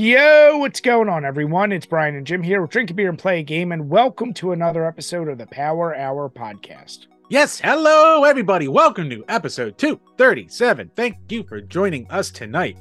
Yo, what's going on, everyone? It's Brian and Jim here. We're drinking beer and play a game, and welcome to another episode of the Power Hour podcast. Yes, hello, everybody. Welcome to episode 237. Thank you for joining us tonight.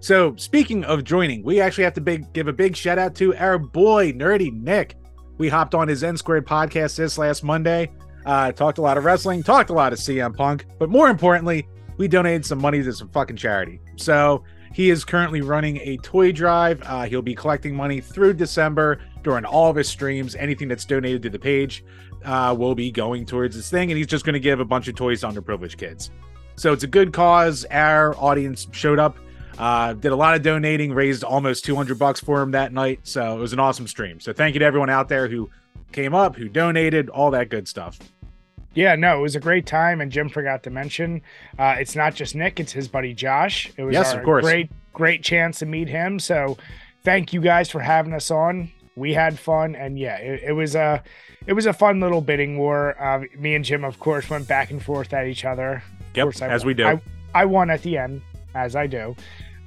So, speaking of joining, we actually have to big, give a big shout out to our boy, Nerdy Nick. We hopped on his N Squared podcast this last Monday, uh, talked a lot of wrestling, talked a lot of CM Punk, but more importantly, we donated some money to some fucking charity. So, he is currently running a toy drive. Uh, he'll be collecting money through December during all of his streams. Anything that's donated to the page uh, will be going towards this thing, and he's just going to give a bunch of toys to underprivileged kids. So it's a good cause. Our audience showed up, uh, did a lot of donating, raised almost 200 bucks for him that night. So it was an awesome stream. So thank you to everyone out there who came up, who donated, all that good stuff. Yeah, no, it was a great time, and Jim forgot to mention, uh, it's not just Nick; it's his buddy Josh. It was yes, of course. great, great chance to meet him. So, thank you guys for having us on. We had fun, and yeah, it, it was a, it was a fun little bidding war. Uh, me and Jim, of course, went back and forth at each other. Of Yep, as won. we do. I, I won at the end, as I do,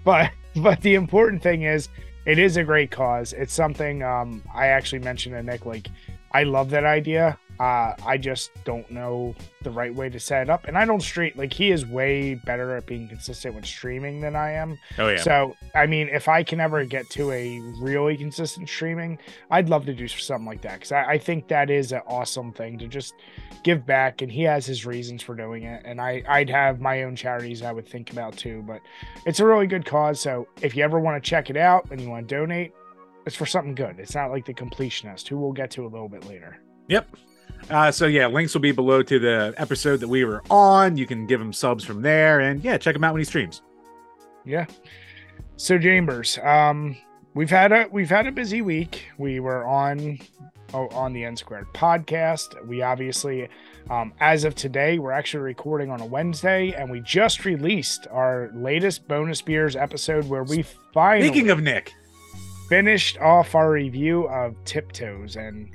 but but the important thing is, it is a great cause. It's something um, I actually mentioned to Nick. Like, I love that idea. Uh, I just don't know the right way to set it up, and I don't stream. Like, he is way better at being consistent with streaming than I am. Oh yeah. So, I mean, if I can ever get to a really consistent streaming, I'd love to do something like that because I, I think that is an awesome thing to just give back. And he has his reasons for doing it. And I, I'd have my own charities I would think about too. But it's a really good cause. So, if you ever want to check it out and you want to donate, it's for something good. It's not like the completionist, who we'll get to a little bit later. Yep. Uh, so yeah, links will be below to the episode that we were on. You can give him subs from there, and yeah, check him out when he streams. Yeah. So Chambers, um, we've had a we've had a busy week. We were on oh, on the N Squared podcast. We obviously, um, as of today, we're actually recording on a Wednesday, and we just released our latest bonus beers episode where we finally Speaking of Nick, finished off our review of Tiptoes, and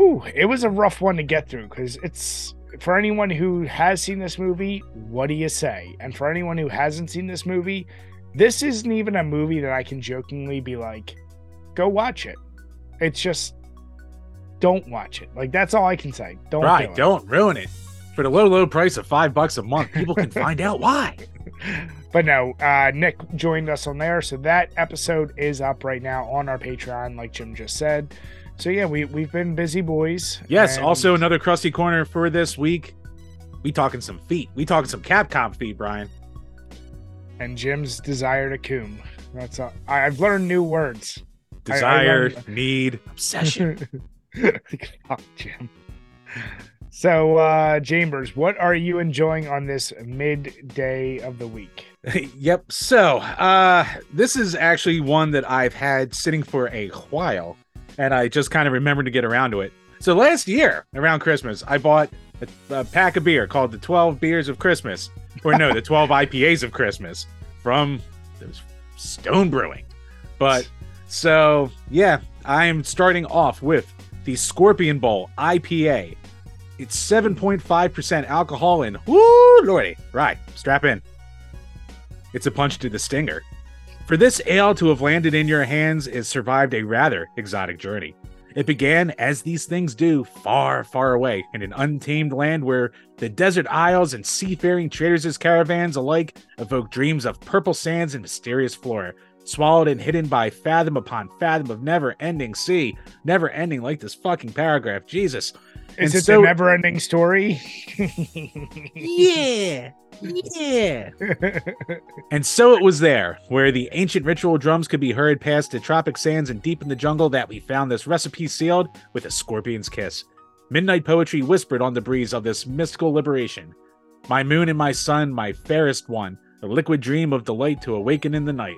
ooh, it was a rough one to get through because it's for anyone who has seen this movie. What do you say? And for anyone who hasn't seen this movie, this isn't even a movie that I can jokingly be like, "Go watch it." It's just don't watch it. Like that's all I can say. Don't right? do don't ruin it for the low, low price of five bucks a month. People can find out why. but no, uh, Nick joined us on there, so that episode is up right now on our Patreon, like Jim just said. So yeah, we we've been busy boys. Yes. and- Also, another crusty corner for this week. We talking some feet. We talking some Capcom feet, Brian. and Jim's desire to coom. That's all. I, I've learned new words. I- I Desire, learned- need, obsession. Fuck Jim. So, uh, Chambers, what are you enjoying on this midday of the week? yep. So, uh, this is actually one that I've had sitting for a while, and I just kind of remembered to get around to it. So last year around Christmas, I bought a, a pack of beer called the 12 Beers of Christmas, or no, the 12 IPAs of Christmas from Stone Brewing. But so yeah, I am starting off with the Scorpion Bowl IPA. It's 7.5% alcohol and whoo lordy. Right, strap in. It's a punch to the stinger. For this ale to have landed in your hands it survived a rather exotic journey. It began, as these things do, far, far away in an untamed land where the desert isles and seafaring traders' caravans alike evoke dreams of purple sands and mysterious flora, swallowed and hidden by fathom upon fathom of never ending sea. Never ending like this fucking paragraph. Jesus. Is it so- the never ending story? Yeah. Yeah. And so it was there, where the ancient ritual drums could be heard past the tropic sands and deep in the jungle, that we found this recipe sealed with a scorpion's kiss. Midnight poetry whispered on the breeze of this mystical liberation. My moon and my sun, my fairest one, a liquid dream of delight to awaken in the night.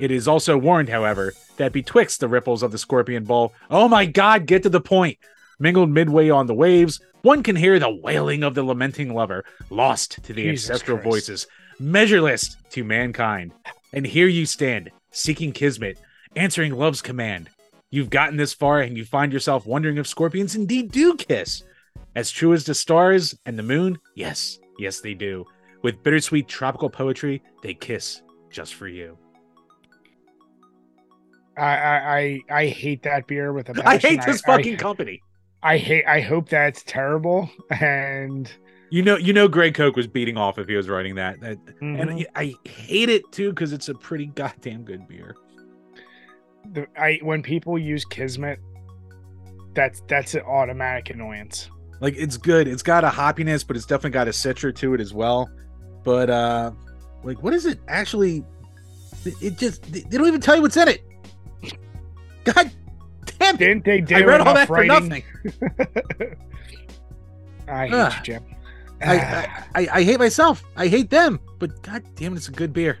It is also warned, however, that betwixt the ripples of the scorpion bowl, oh my god, get to the point! Mingled midway on the waves, one can hear the wailing of the lamenting lover, lost to the Jesus ancestral Christ. voices, measureless to mankind. And here you stand, seeking kismet, answering love's command. You've gotten this far and you find yourself wondering if scorpions indeed do kiss. As true as the stars and the moon, yes, yes, they do. With bittersweet tropical poetry, they kiss just for you. I I I, I hate that beer with a passion. I hate this I- fucking company. I, hate. I hope that's terrible. And You know, you know, Greg Koch was beating off if he was writing that. That- mhm. and I, I hate it too because it's a pretty goddamn good beer. the, I when people use Kismet, that's that's an automatic annoyance. Like it's good. It's got a hoppiness, but it's definitely got a citra to it as well. But uh like what is it actually? It- It just they they don't even tell you what's in it. God damn! Didn't they do I read all enough that for nothing. I hate Ugh. you, Jim. I, I, I I hate myself. I hate them. But god damn it, it's a good beer.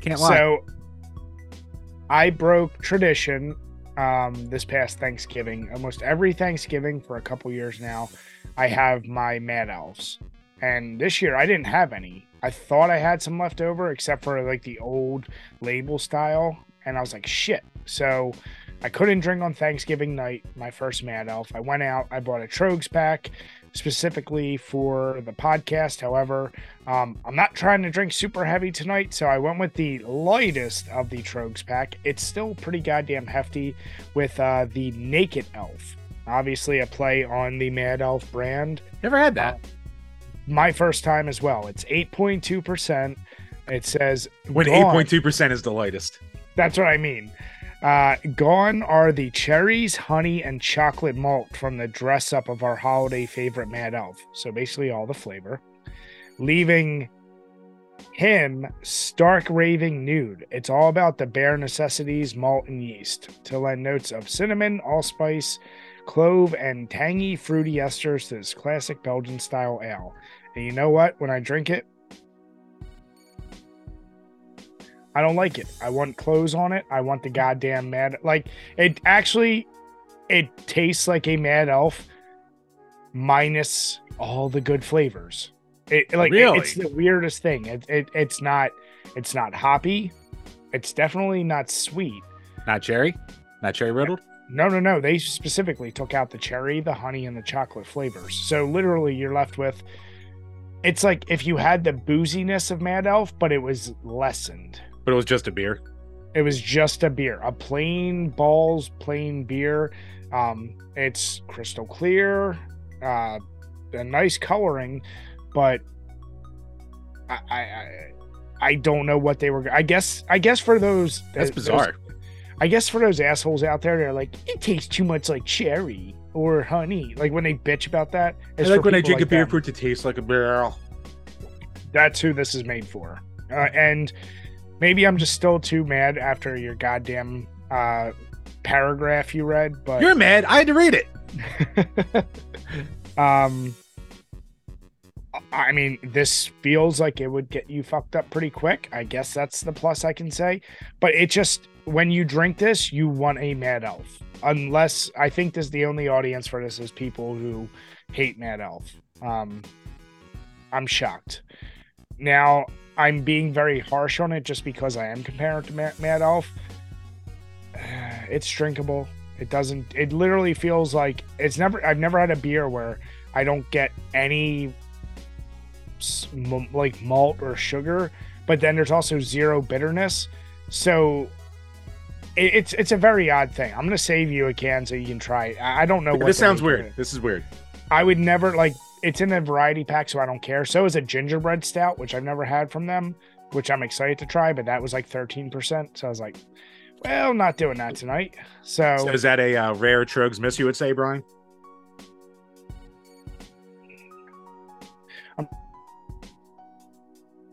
Can't lie. So I broke tradition um this past Thanksgiving. Almost every Thanksgiving for a couple years now, I have my Mad Elves. And this year I didn't have any. I thought I had some left over except for like the old label style and I was like shit. So I couldn't drink on Thanksgiving night, my first Mad Elf. I went out, I bought a Tröegs pack specifically for the podcast. However, um, I'm not trying to drink super heavy tonight, so I went with the lightest of the Tröegs pack. It's still pretty goddamn hefty with uh, the Naked Elf. Obviously, a play on the Mad Elf brand. Never had that. My first time as well. It's 8.2%. It says when eight point two percent is the lightest. That's what I mean. Uh, gone are the cherries, honey, and chocolate malt from the dress up of our holiday favorite Mad Elf. So basically, all the flavor, leaving him stark raving nude. It's all about the bare necessities, malt, and yeast to lend notes of cinnamon, allspice, clove, and tangy, fruity esters to this classic Belgian style ale. And you know what? When I drink it, I don't like it. I want clothes on it. I want the goddamn mad like it actually it tastes like a mad elf minus all the good flavors. It like Really? it's the weirdest thing. It, it it's not it's not hoppy. It's definitely not sweet. Not cherry. Not cherry riddled. No, no, no. They specifically took out the cherry, the honey, and the chocolate flavors. So literally, you're left with. It's like if you had the booziness of Mad Elf, but it was lessened. But it was just a beer. It was just a beer, a plain balls, plain beer. Um, it's crystal clear, uh, a nice coloring, but I, I, I, I don't know what they were. I guess, I guess for those, That's those- bizarre. I guess for those assholes out there, they're like, it tastes too much like cherry or honey. Like when they bitch about that. I it's like when I people drink a beer them. for it to taste like a barrel. That's who this is made for. Uh, and maybe I'm just still too mad after your goddamn uh, paragraph you read, but You're mad. I had to read it. um, I mean, this feels like it would get you fucked up pretty quick. I guess that's the plus I can say. But it just when you drink this, you want a Mad Elf. Unless I think this the only audience for this is people who hate Mad Elf. Um, I'm shocked. Now I'm being very harsh on it just because I am comparing it to Ma- Mad Elf. It's drinkable. It doesn't. It literally feels like it's never. I've never had a beer where I don't get any like malt or sugar, but then there's also zero bitterness. So it, it's it's a very odd thing. I'm gonna save you a can so you can try it. I I don't know what this sounds weird. This is weird. I would never like. It's in a variety pack, so I don't care. So is a gingerbread stout, which I've never had from them, which I'm excited to try. But that was like 13%. So I was like, well, not doing that tonight. So, So is that a uh, rare Tröegs miss? You would say, Brian? I'm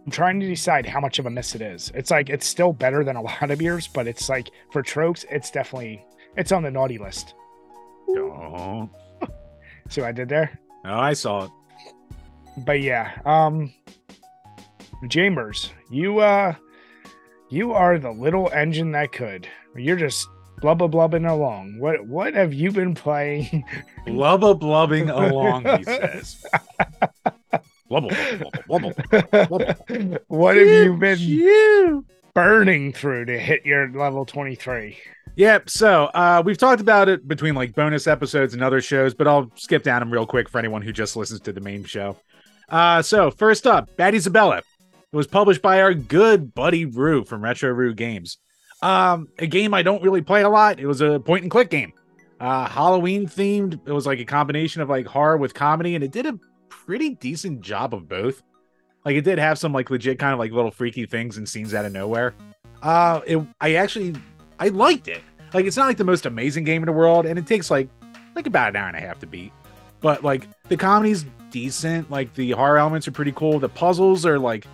I'm trying to decide how much of a miss it is. It's like it's still better than a lot of beers, but it's like for Tröegs, it's definitely it's on the naughty list. Oh, See what I did there? Oh, I saw it. But yeah, um Chambers, you uh you are the little engine that could. You're just blubba blubbing along. What what have you been playing? Blubba blubbing along, he says. Blubble, blubble, blubble, blubble. what have you been You. burning through to hit your level 23? Yep. So uh, we've talked about it between like bonus episodes and other shows, but I'll skip down them real quick for anyone who just listens to the main show. Uh, so first up, Bad Isabella. It was published by our good buddy Rue from Retro Rue Games. Um, a game I don't really play a lot. It was a point and click game. Uh, Halloween themed. It was like a combination of like horror with comedy, and it did a pretty decent job of both. Like it did have some like legit kind of like little freaky things and scenes out of nowhere. Uh, it I actually I liked it. Like it's not like the most amazing game in the world, and it takes like like about an hour and a half to beat. But like the comedy's decent. Like the horror elements are pretty cool. The puzzles are like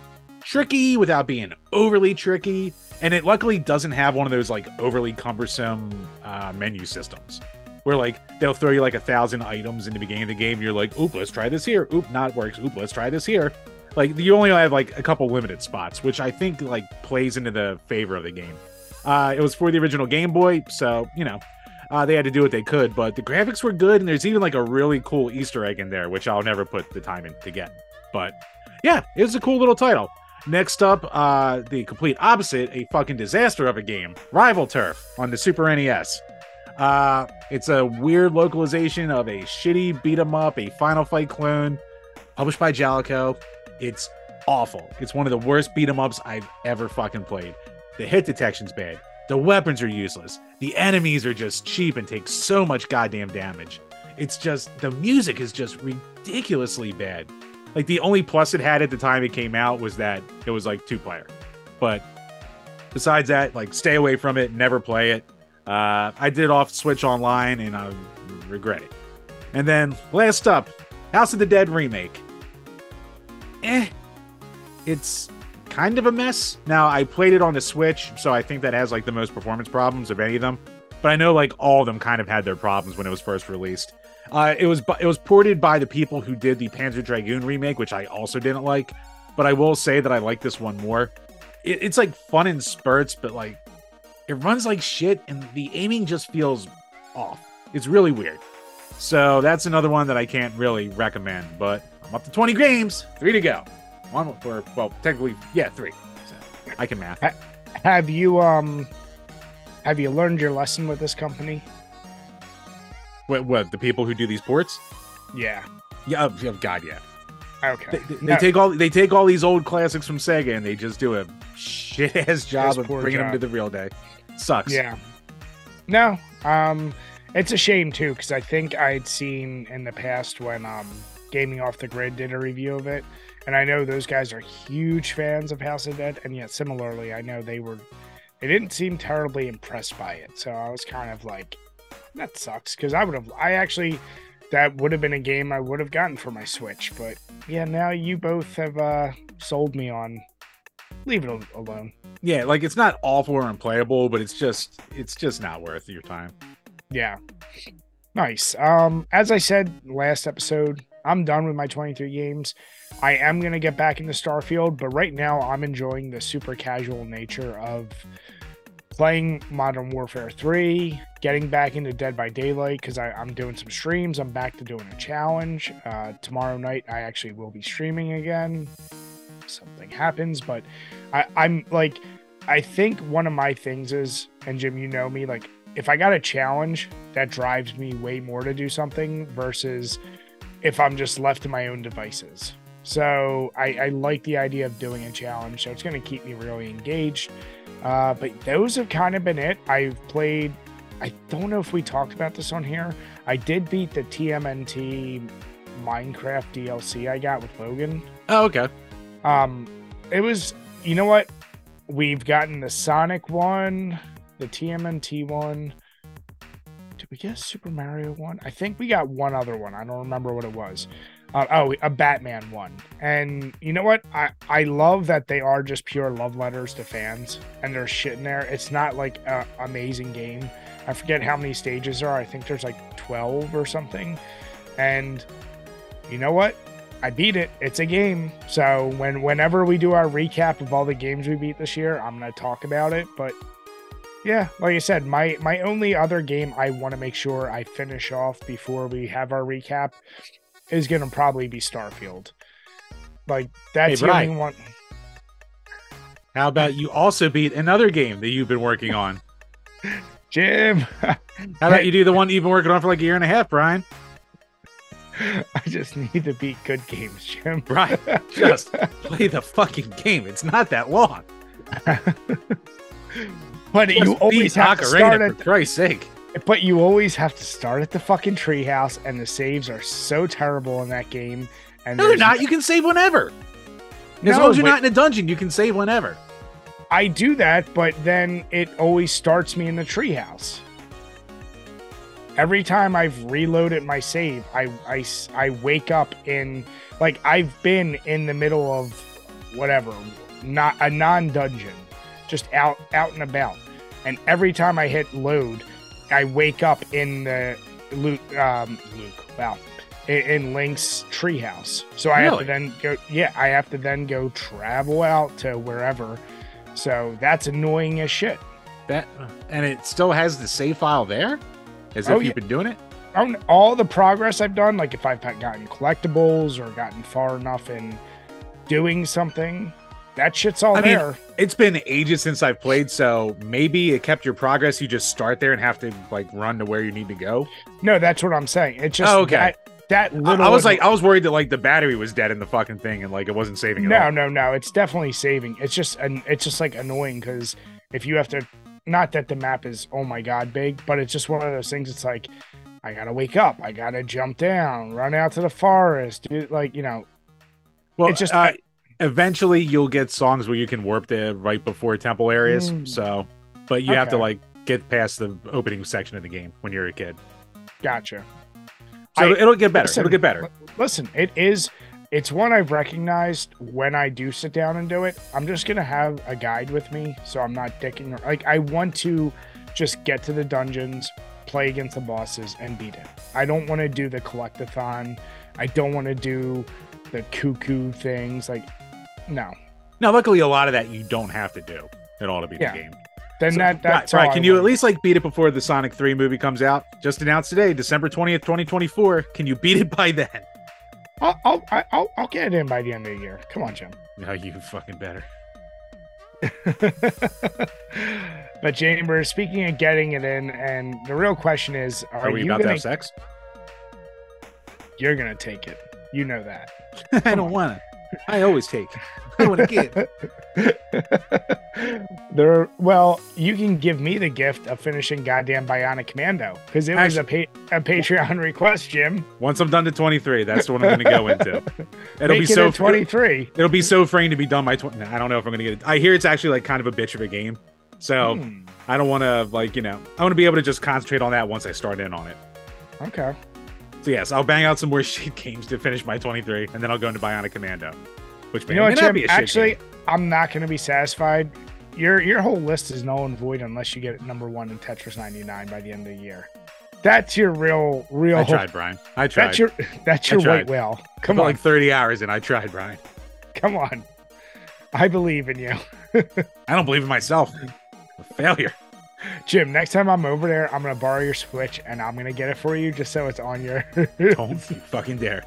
tricky without being overly tricky and it luckily doesn't have one of those like overly cumbersome uh, menu systems where like they'll throw you like a thousand items in the beginning of the game and you're like oop let's try this here oop not works oop let's try this here like you only have like a couple limited spots which i think like plays into the favor of the game uh, it was for the original game boy so you know uh, they had to do what they could but the graphics were good and there's even like a really cool easter egg in there which i'll never put the time in to get but yeah it was a cool little title Next up, uh, the complete opposite, a fucking disaster of a game, Rival Turf on the Super NES. Uh, it's a weird localization of a shitty beat 'em up, a Final Fight clone, published by Jaleco. It's awful. It's one of the worst beat 'em ups I've ever fucking played. The hit detection's bad. The weapons are useless. The enemies are just cheap and take so much goddamn damage. It's just the music is just ridiculously bad. Like the only plus it had at the time it came out was that it was like two player. But besides that, like stay away from it, never play it. Uh, I did off Switch Online and I regret it. And then last up, House of the Dead remake. Eh, it's kind of a mess. Now I played it on the Switch, so I think that has like the most performance problems of any of them. But I know like all of them kind of had their problems when it was first released. Uh, it was it was ported by the people who did the Panzer Dragoon remake, which I also didn't like. But I will say that I like this one more. It, it's like fun in spurts, but like it runs like shit, and the aiming just feels off. It's really weird. So that's another one that I can't really recommend. But I'm up to 20 games, three to go. One or well, technically, yeah, three. So I can math. Have you um have you learned your lesson with this company? What, what the people who do these ports? Yeah. Yeah. Oh, God, yeah. Okay. They, they no. take all they take all these old classics from Sega and they just do a shit ass job of bringing job. them to the real day. Sucks. Yeah. No. Um, it's a shame too because I think I'd seen in the past when um Gaming Off the Grid did a review of it, and I know those guys are huge fans of House of Dead, and yet similarly, I know they were they didn't seem terribly impressed by it. So I was kind of like, that sucks because I would have. I actually that would have been a game I would have gotten for my Switch, but yeah, now you both have uh, sold me on. Leave it alone. Yeah, like it's not awful or unplayable, but it's just it's just not worth your time. Yeah. Nice. Um, as I said last episode, I'm done with my 23 games. I am gonna get back into Starfield, but right now I'm enjoying the super casual nature of playing Modern Warfare 3, getting back into Dead by Daylight because I'm doing some streams. I'm back to doing a challenge. Uh, tomorrow night, I actually will be streaming again. Something happens, but I, I'm like, I think one of my things is, and Jim, you know me, like, if I got a challenge, that drives me way more to do something versus if I'm just left to my own devices. So I, I like the idea of doing a challenge. So it's going to keep me really engaged. Uh, but those have kind of been it. I've played, I don't know if we talked about this on here. I did beat the TMNT Minecraft DLC I got with Logan. Oh, okay. Um, it was, you know what? We've gotten the Sonic one, the TMNT one. Did we get Super Mario one? I think we got one other one. I don't remember what it was. Uh, oh, a Batman one. And you know what? I, I love that they are just pure love letters to fans and there's shit in there. It's not like an amazing game. I forget how many stages there are. I think there's like 12 or something. And you know what? I beat it. It's a game. So when whenever we do our recap of all the games we beat this year, I'm gonna talk about it. But yeah, like I said, my my only other game I want to make sure I finish off before we have our recap is going to probably be Starfield. Like that's hey, the only one. How about you also beat another game that you've been working on? Jim. How about you do the one you've been working on for like a year and a half, Brian? I just need to beat good games, Jim. Brian, Just play the fucking game. It's not that long. but you always beat have to Ocarina, start for at Christ's sake. But you always have to start at the fucking treehouse, and the saves are so terrible in that game. And No, they're not. You can save whenever. As No, long as you're not in a dungeon, you can save whenever. I do that, but then it always starts me in the treehouse. Every time I've reloaded my save, I, I, I wake up in like I've been in the middle of whatever, not a non dungeon, just out out and about, and every time I hit load, I wake up in the Luke um, Luke wow in, in Link's treehouse. So I have to then go yeah I have to then go travel out to wherever. So that's annoying as shit. That and it still has the save file there, as Oh, if you've been doing it. on all the progress I've done, like if I've gotten collectibles or gotten far enough in doing something, that shit's all I mean, there. It's been ages since I've played, so maybe it kept your progress. You just start there and have to like run to where you need to go. no, that's what I'm saying. It's just Oh, okay. that, that I, little. I was like, I was worried that like the battery was dead in the fucking thing and like it wasn't saving at no, all. no, no. It's definitely saving. It's just and it's just like annoying because if you have to, not that the map is oh my god big, but it's just one of those things. It's like I gotta wake up, I gotta jump down, run out to the forest, do like you know. Well, It's just- uh, eventually you'll get songs where you can warp to right before temple areas. Mm. So, but you have to like get past the opening section of the game when you're a kid. Gotcha. So I- it'll get better. listen, it'll get better. Listen, it is. It's one I've recognized when I do sit down and do it. I'm just gonna have a guide with me, so I'm not dicking. Like I want to just get to the dungeons, play against the bosses, and beat it. I don't want to do the collectathon. I don't want to do the cuckoo things. Like, no. Now, luckily, a lot of that you don't have to do at all to beat Yeah. the game. Then So, that that's right, all right. I Can you at least like beat it before the Sonic 3 movie comes out? Just announced today, December 20th, 2024. Can you beat it by then? I'll I'll I'll, I'll get it in by the end of the year. Come on, Jim. No, you fucking better. but Chamber, speaking of getting it in, and the real question is, are, Are, we you about to gonna? have sex? You're gonna take it. You know that. I don't want to. I always take. I want to get. there. Well, you can give me the gift of finishing goddamn Bionic Commando because it was a pa- a Patreon request, Jim. Once I'm done to 23, that's what I'm going to go into. It'll Make be it so a 23. It'll be so freeing to be done by 20. I don't know if I'm going to get it. I hear it's actually like kind of a bitch of a game. So Hmm, I don't want to like, you know, I want to be able to just concentrate on that once I start in on it. okay. So yes, I'll bang out some more shit games to finish my 23 and then I'll go into Bionic Commando. Which may You know what, may not Jim? be a shit Actually. I'm not gonna be satisfied. Your your whole list is null and void unless you get number one in Tetris 99 by the end of the year. That's your real real. I tried, Brian. I tried. That's your that's your white whale. Come on, like 30 hours and I tried, Brian. come on. I believe in you, I don't believe in myself. A failure. Jim. Next time I'm over there, I'm gonna borrow your Switch and I'm gonna get it for you just so it's on your. Don't you fucking dare.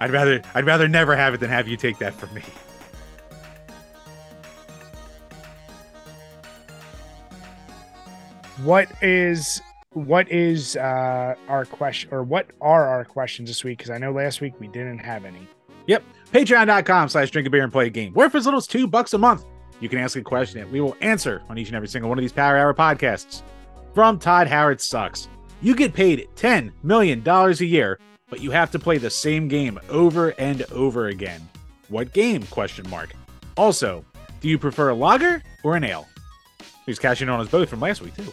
I'd rather I'd rather never have it than have you take that from me. what is what is uh our question or what are our questions this week? Because I know last week we didn't have any. Yep. Patreon.com slash drink a beer and play a game. For as little as two bucks a month, you can ask a question that we will answer on each and every single one of these Power Hour podcasts. From Todd Howard Sucks. You get paid $10 million a year, but you have to play the same game over and over again. What game? Question mark. Also, do you prefer a lager or an ale? He's cashing on us both from last week too.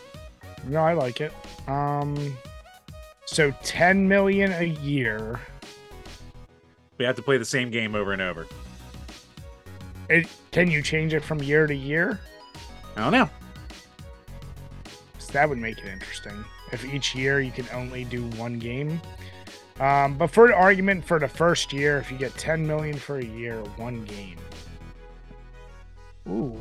No, I like it. Um, so ten million a year. We have to play the same game over and over. It, can you change it from year to year? I don't know. 'Cause that would make it interesting. If each year you can only do one game. Um, but for the argument for the first year, if you get ten million for a year, one game. Ooh.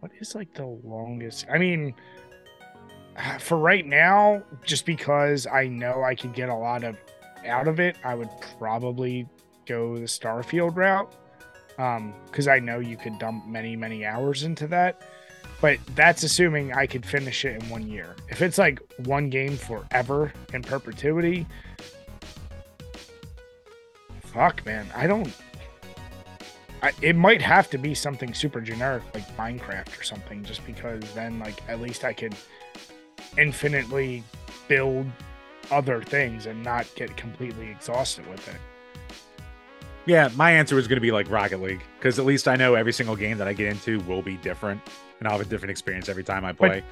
What is like the longest? I mean, for right now, just because I know I could get a lot of out of it, I would probably go the Starfield route. Um, because I know you could dump many, many hours into that. But that's assuming I could finish it in one year. If it's like one game forever in perpetuity, fuck man, I don't I, it might have to be something super generic like Minecraft or something, just because then like at least I could infinitely build other things and not get completely exhausted with it. Yeah, my answer was going to be like Rocket League because at least I know every single game that I get into will be different, and I'll have a different experience every time I play.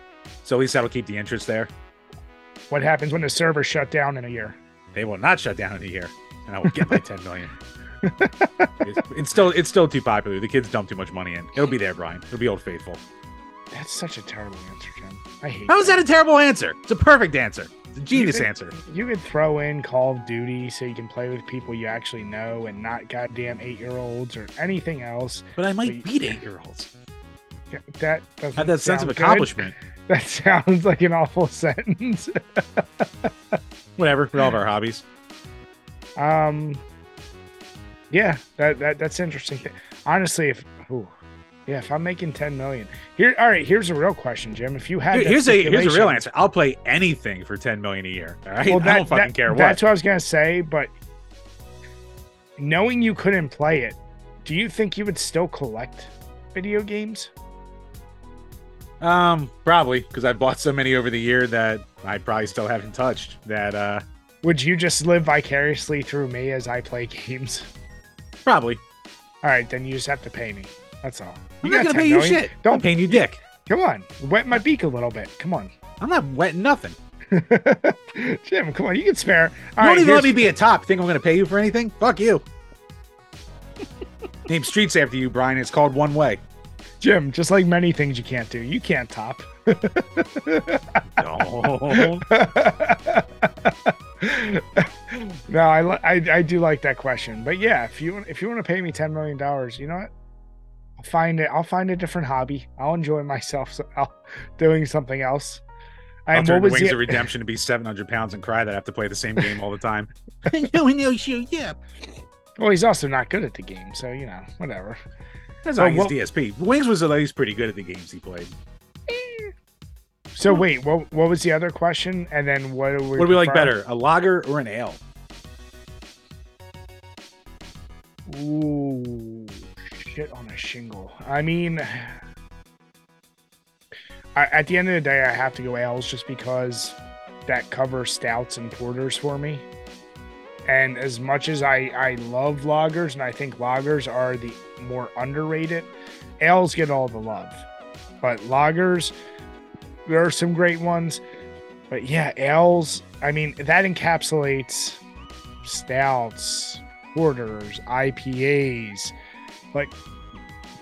so at least that'll keep the interest there. What happens when the server shut down in a year? They will not shut down in a year, and I will get my 10 million. it's, it's still it's still too popular. The kids dump too much money in. It'll be there, Brian. It'll be old faithful. That's such a terrible answer, Jim. I hate. How is that a terrible answer? It's a perfect answer. Genius You could- answer. You could throw in Call of Duty so you can play with people you actually know and not goddamn eight year olds or anything else. But I might beat eight year olds. That doesn't Have that sense of sound good. accomplishment. That sounds like an awful sentence. Whatever. We all have our hobbies. Um, yeah, that, that that's interesting. Honestly, if yeah, if I'm making ten million here, all right. Here's a real question, Jim. If you had Here- here's a here's a real answer. I'll play anything for 10 million a year. All right. Well, I don't fucking that- care what. That's what I was gonna say, but knowing you couldn't play it, do you think you would still collect video games? Um, probably because I've bought so many over the year that I probably still haven't touched. That uh, Would you just live vicariously through me as I play games? probably. All right, then you just have to pay me. That's all. I'm You not gonna 10 pay you shit. I'm Don't paying you dick. come on. Wet my beak a little bit. Come on, I'm not wetting nothing. Jim. Come on, you can spare. You All don't even let me be a top. Think I'm gonna pay you for anything? Fuck you. Name streets after you, Brian. It's called One Way. Jim. Just like many things you can't do, you can't top. No. no, I, I I do like that question, but yeah, if you if you want to pay me ten million dollars, you know what? I'll find it. I'll find a different hobby. I'll enjoy myself so, I'll, doing something else. I'll And turn what was Wings the, of Redemption to be 700 pounds and cry that I have to play the same game all the time. no, no, shoot, yeah. well, he's also not good at the game, so you know, whatever. That's Well, not his DSP. Wings was at least pretty good at the games he played. Eh. So wait, what what was the other question? And then what? What do we like better, a lager or an ale? Ooh, shit on a shingle. I mean, I, at the end of the day, I have to go ales just because that covers stouts and porters for me. And as much as I I love lagers, and I think lagers are the more underrated, ales get all the love. But lagers, there are some great ones. But yeah, ales. I mean, that encapsulates stouts, porters, IPAs. Like,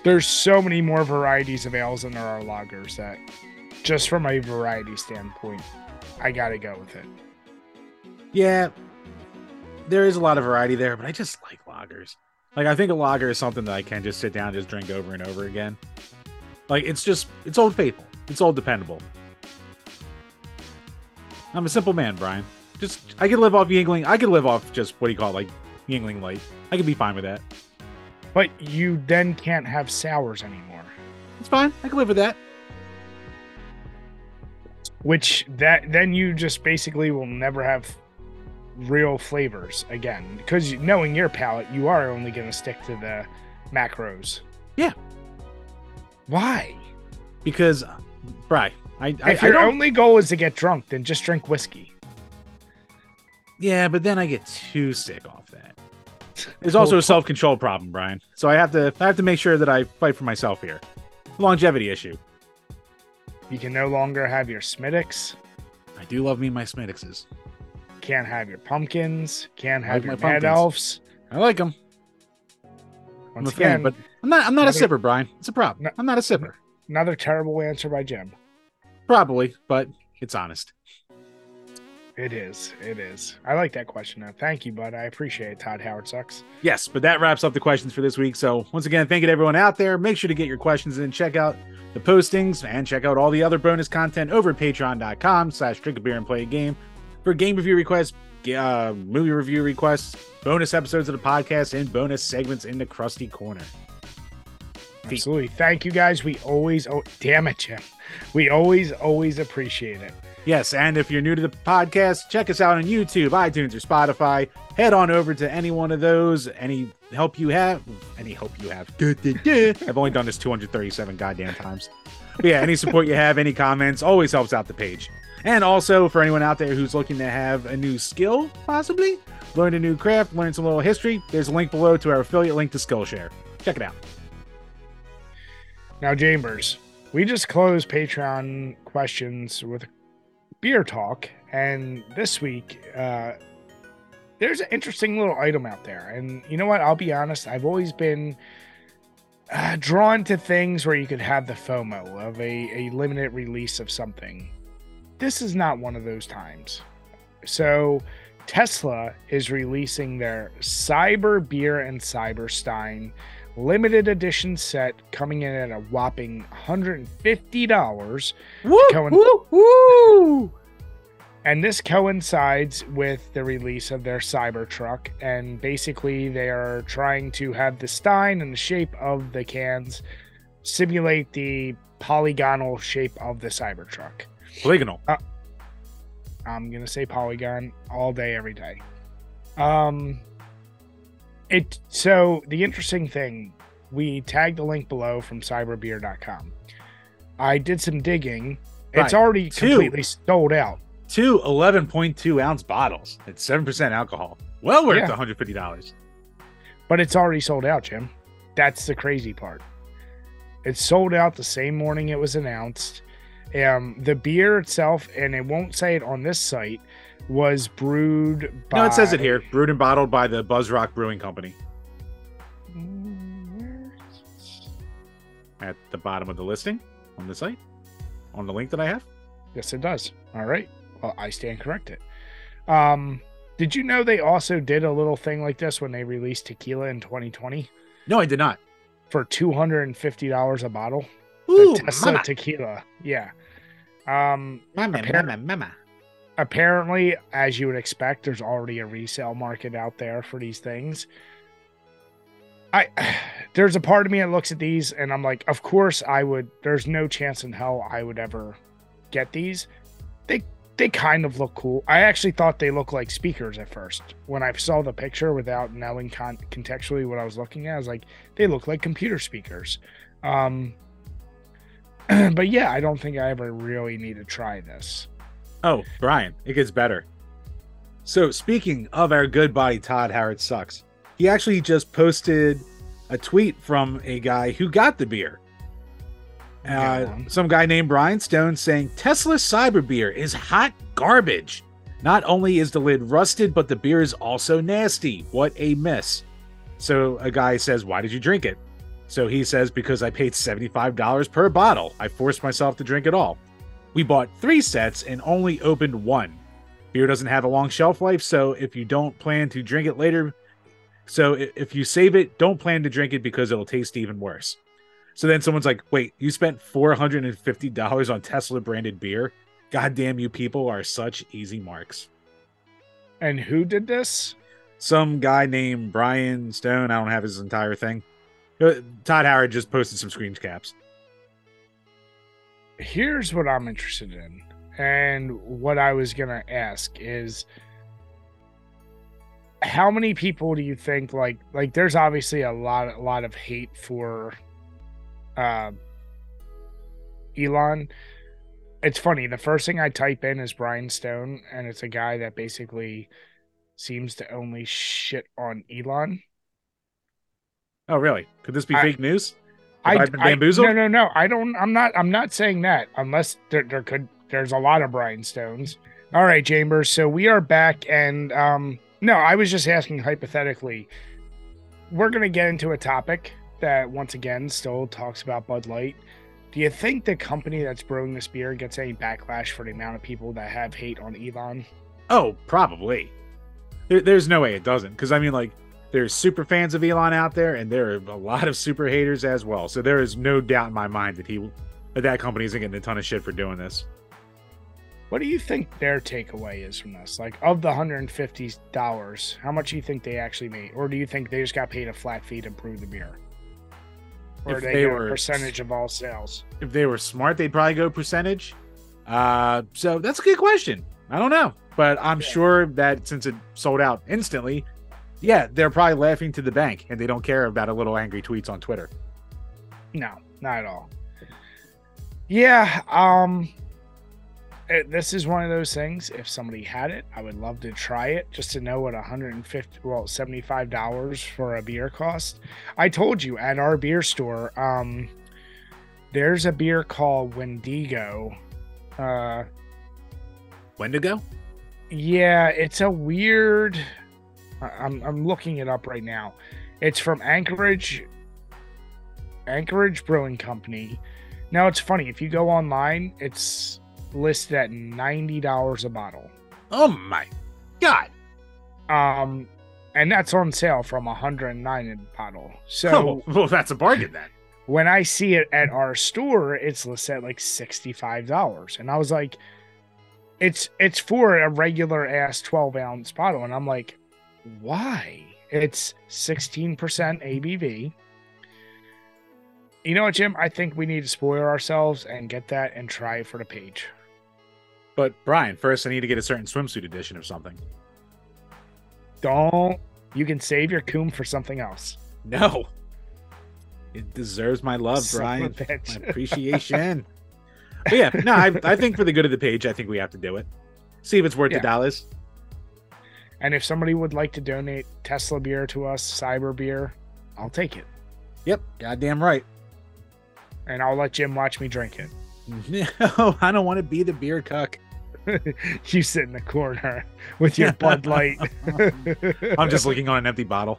there's so many more varieties of ales than there are lagers that, just from a variety standpoint, I gotta go with it. Yeah, there is a lot of variety there, but I just like lagers. Like I think a lager is something that I can just sit down and just drink over and over again. Like it's just it's old faithful. It's old dependable. I'm a simple man, Brian. Just I could live off Yuengling. I could live off just what do you call it, like Yuengling Light. I could be fine with that. But you then can't have sours anymore, It's fine. I can live with that. which that then you just basically will never have real flavors again because knowing your palate, you are only going to stick to the macros. Yeah. Why? Because, Bri, I, I, if I your only goal is to get drunk, then just drink whiskey. Yeah, but then I get too sick off. There's also a self control problem, Brian. So I have to I have to make sure that I fight for myself here. Longevity issue. You can no longer have your Smithwick's. I do love me my Smittixes. Can't have your pumpkins. Can't have like your mad pumpkins. elves. I like them. I'm Once a fan, but I'm not. I'm not a sipper, Brian. It's a problem. No- I'm not a sipper. another terrible answer by Jim. Probably, but it's honest. It is. It is. I like that question. Though. Thank you, bud. I appreciate it. Todd Howard sucks. Yes, but that wraps up the questions for this week. So once again, thank you to everyone out there. Make sure to get your questions in. Check out the postings and check out all the other bonus content over at patreon.com slash drink a beer and play a game for game review requests, uh, movie review requests, bonus episodes of the podcast, and bonus segments in the crusty corner. Absolutely. Thank you, guys. We always. Oh, damn it, Jim. We always, always appreciate it. Yes, and if you're new to the podcast, check us out on YouTube, iTunes, or Spotify. Head on over to any one of those. Any help you have, any help you have. I've only done this 237 goddamn times. But yeah, any support you have, any comments, always helps out the page. And also for anyone out there who's looking to have a new skill, possibly learn a new craft, learn some little history, there's a link below to our affiliate link to Skillshare. Check it out. Now, Chambers, we just closed Patreon questions with beer talk, and this week, uh, there's an interesting little item out there. And you know what? I'll be honest, I've always been uh, drawn to things where you could have the FOMO of a, a limited release of something. This is not one of those times. So, Tesla is releasing their Cyber Beer and Cyberstein limited edition set coming in at a whopping $150. Woo, Cohen- woo, woo. And this coincides with the release of their Cybertruck. And basically, they are trying to have the Stein and the shape of the cans simulate the polygonal shape of the Cybertruck. Polygonal. I'm gonna say polygon all day, every day. Um, it so the interesting thing, we tagged the link below from cyberbeer.com. I did some digging. It's Right. already Two. completely sold out. Two 11.2 ounce bottles. It's 7% alcohol. Well worth Yeah. $150. but it's already sold out, Jim. That's the crazy part. It sold out the same morning it was announced. Um, the beer itself, and it won't say it on this site, was brewed by. No, it says it here. Brewed and bottled by the Buzzrock Brewing Company at the bottom of the listing on the site, on the link that I have. Yes, it does. All right. Well, I stand corrected. Um, did you know they also did a little thing like this when they released tequila in 2020 No, I did not. for $250 a bottle? Ooh, the Tesla mama. tequila. Yeah. Um, Mama, Appar- mama, mama. Apparently, as you would expect, there's already a resale market out there for these things. I there's a part of me that looks at these and I'm like, of course I would. There's no chance in hell I would ever get these. They they kind of look cool. I actually thought they looked like speakers at first when I saw the picture without knowing con- contextually what I was looking at. I was like, they look like computer speakers. Um, but yeah, I don't think I ever really need to try this. Oh, Brian, it gets better. So, speaking of our good buddy Todd Howard sucks, he actually just posted a tweet from a guy who got the beer. Uh, some guy named Brian Stone saying Tesla Cyber Beer is hot garbage. Not only is the lid rusted, but the beer is also nasty. What a mess. So a guy says, Why did you drink it? So he says, Because I paid $75 per bottle. I forced myself to drink it all. We bought three sets and only opened one. Beer doesn't have a long shelf life, so if you don't plan to drink it later, so if you save it, don't plan to drink it because it'll taste even worse. So then someone's like, wait, you spent $450 on Tesla branded beer? God damn you people are such easy marks. And who did this? Some guy named Brian Stone, I don't have his entire thing. Uh, Todd Howard just posted some screen caps. Here's what I'm interested in. And what I was to ask is how many people do you think like like there's obviously a lot a lot of hate for uh Elon. It's funny, the first thing I type in is Brian Stone and it's a guy that basically seems to only shit on Elon. Oh, really? Could this be I- fake news? Have I, been I- no, no, no. I don't. I'm not. I'm not saying that unless there, there could. There's a lot of Brian Stones. All right, Chambers. So we are back, and um, no, I was just asking hypothetically. We're gonna get into a topic that once again still talks about Bud Light. Do you think the company that's brewing this beer gets any backlash for the amount of people that have hate on Elon? Oh, probably. There, there's no way it doesn't. Because, I mean, like, there's super fans of Elon out there, and there are a lot of super haters as well. So there is no doubt in my mind that he, that, that company isn't getting a ton of shit for doing this. What do you think their takeaway is from this? Like, of the hundred and fifty dollars, how much do you think they actually made, or do you think they just got paid a flat fee to brew the beer, or they, they were- a percentage of all sales? If they were smart, they'd probably go percentage. Uh, so that's a good question. I don't know, but I'm Yeah. sure that since it sold out instantly, yeah, they're probably laughing to the bank and they don't care about a little angry tweets on Twitter. No, not at all. Yeah, um it, this is one of those things. If somebody had it, I would love to try it just to know what 150 well, $75 for a beer cost. I told you at our beer store, um there's a beer called Wendigo. Uh Wendigo? yeah, it's a weird I'm I'm looking it up right now. It's from Anchorage Anchorage Brewing Company. Now it's funny, if you go online, it's listed at $90 a bottle. Oh my god. Um and that's on sale from 109 a bottle. So oh, well, that's a bargain then. when I see it at our store, it's listed at like $65. And I was like, it's it's for a regular ass 12 ounce bottle. And I'm like, why? It's 16% ABV. You know what, Jim? I think we need to spoil ourselves and get that and try it for the page. But Brian, first I need to get a certain swimsuit edition or something. Don't you can save your coom for something else. No. It deserves my love, Son Brian. My appreciation. but yeah, no, I, I think for the good of the page, I think we have to do it. See if it's worth Yeah. the dollars. And if somebody would like to donate Tesla beer to us, cyber beer, I'll take it. Yep, goddamn right. And I'll let Jim watch me drink it. No, oh, I don't want to be the beer cuck. you sit in the corner with your Bud Light. I'm just looking on an empty bottle.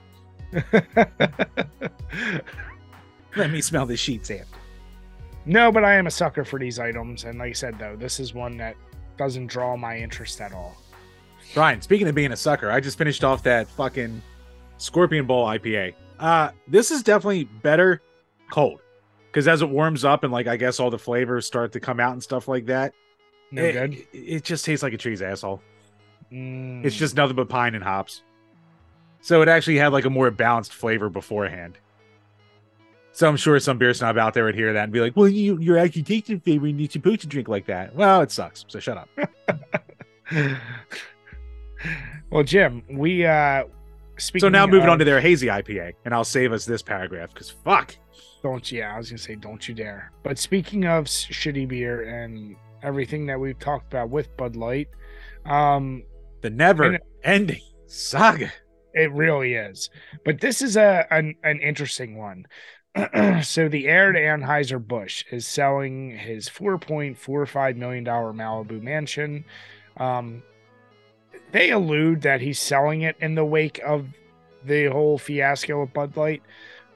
Let me smell the sheets after. no, but I am a sucker for these items, and like I said, though, this is one that doesn't draw my interest at all. Brian, speaking of being a sucker, I just finished off that fucking Scorpion Bowl IPA. Uh, this is definitely better cold. Because as it warms up and like I guess all the flavors start to come out and stuff like that, No it, good. It, it just tastes like a tree's asshole. Mm, It's just nothing but pine and hops. So it actually had like a more balanced flavor beforehand. So I'm sure some beer snob out there would hear that and be like, "Well, you you're actually tasting flavor and you're supposed to drink like that." Well, it sucks. So shut up. well, Jim, we uh speaking. so now moving on to their hazy IPA, and I'll save us this paragraph because fuck. Don't yeah, I was gonna say don't you dare. But speaking of shitty beer and everything that we've talked about with Bud Light, um, The never ending saga. It really is. But this is a an, an interesting one. so the heir to Anheuser Busch is selling his four point four five million dollar Malibu mansion. Um, they allude that he's selling it in the wake of the whole fiasco with Bud Light.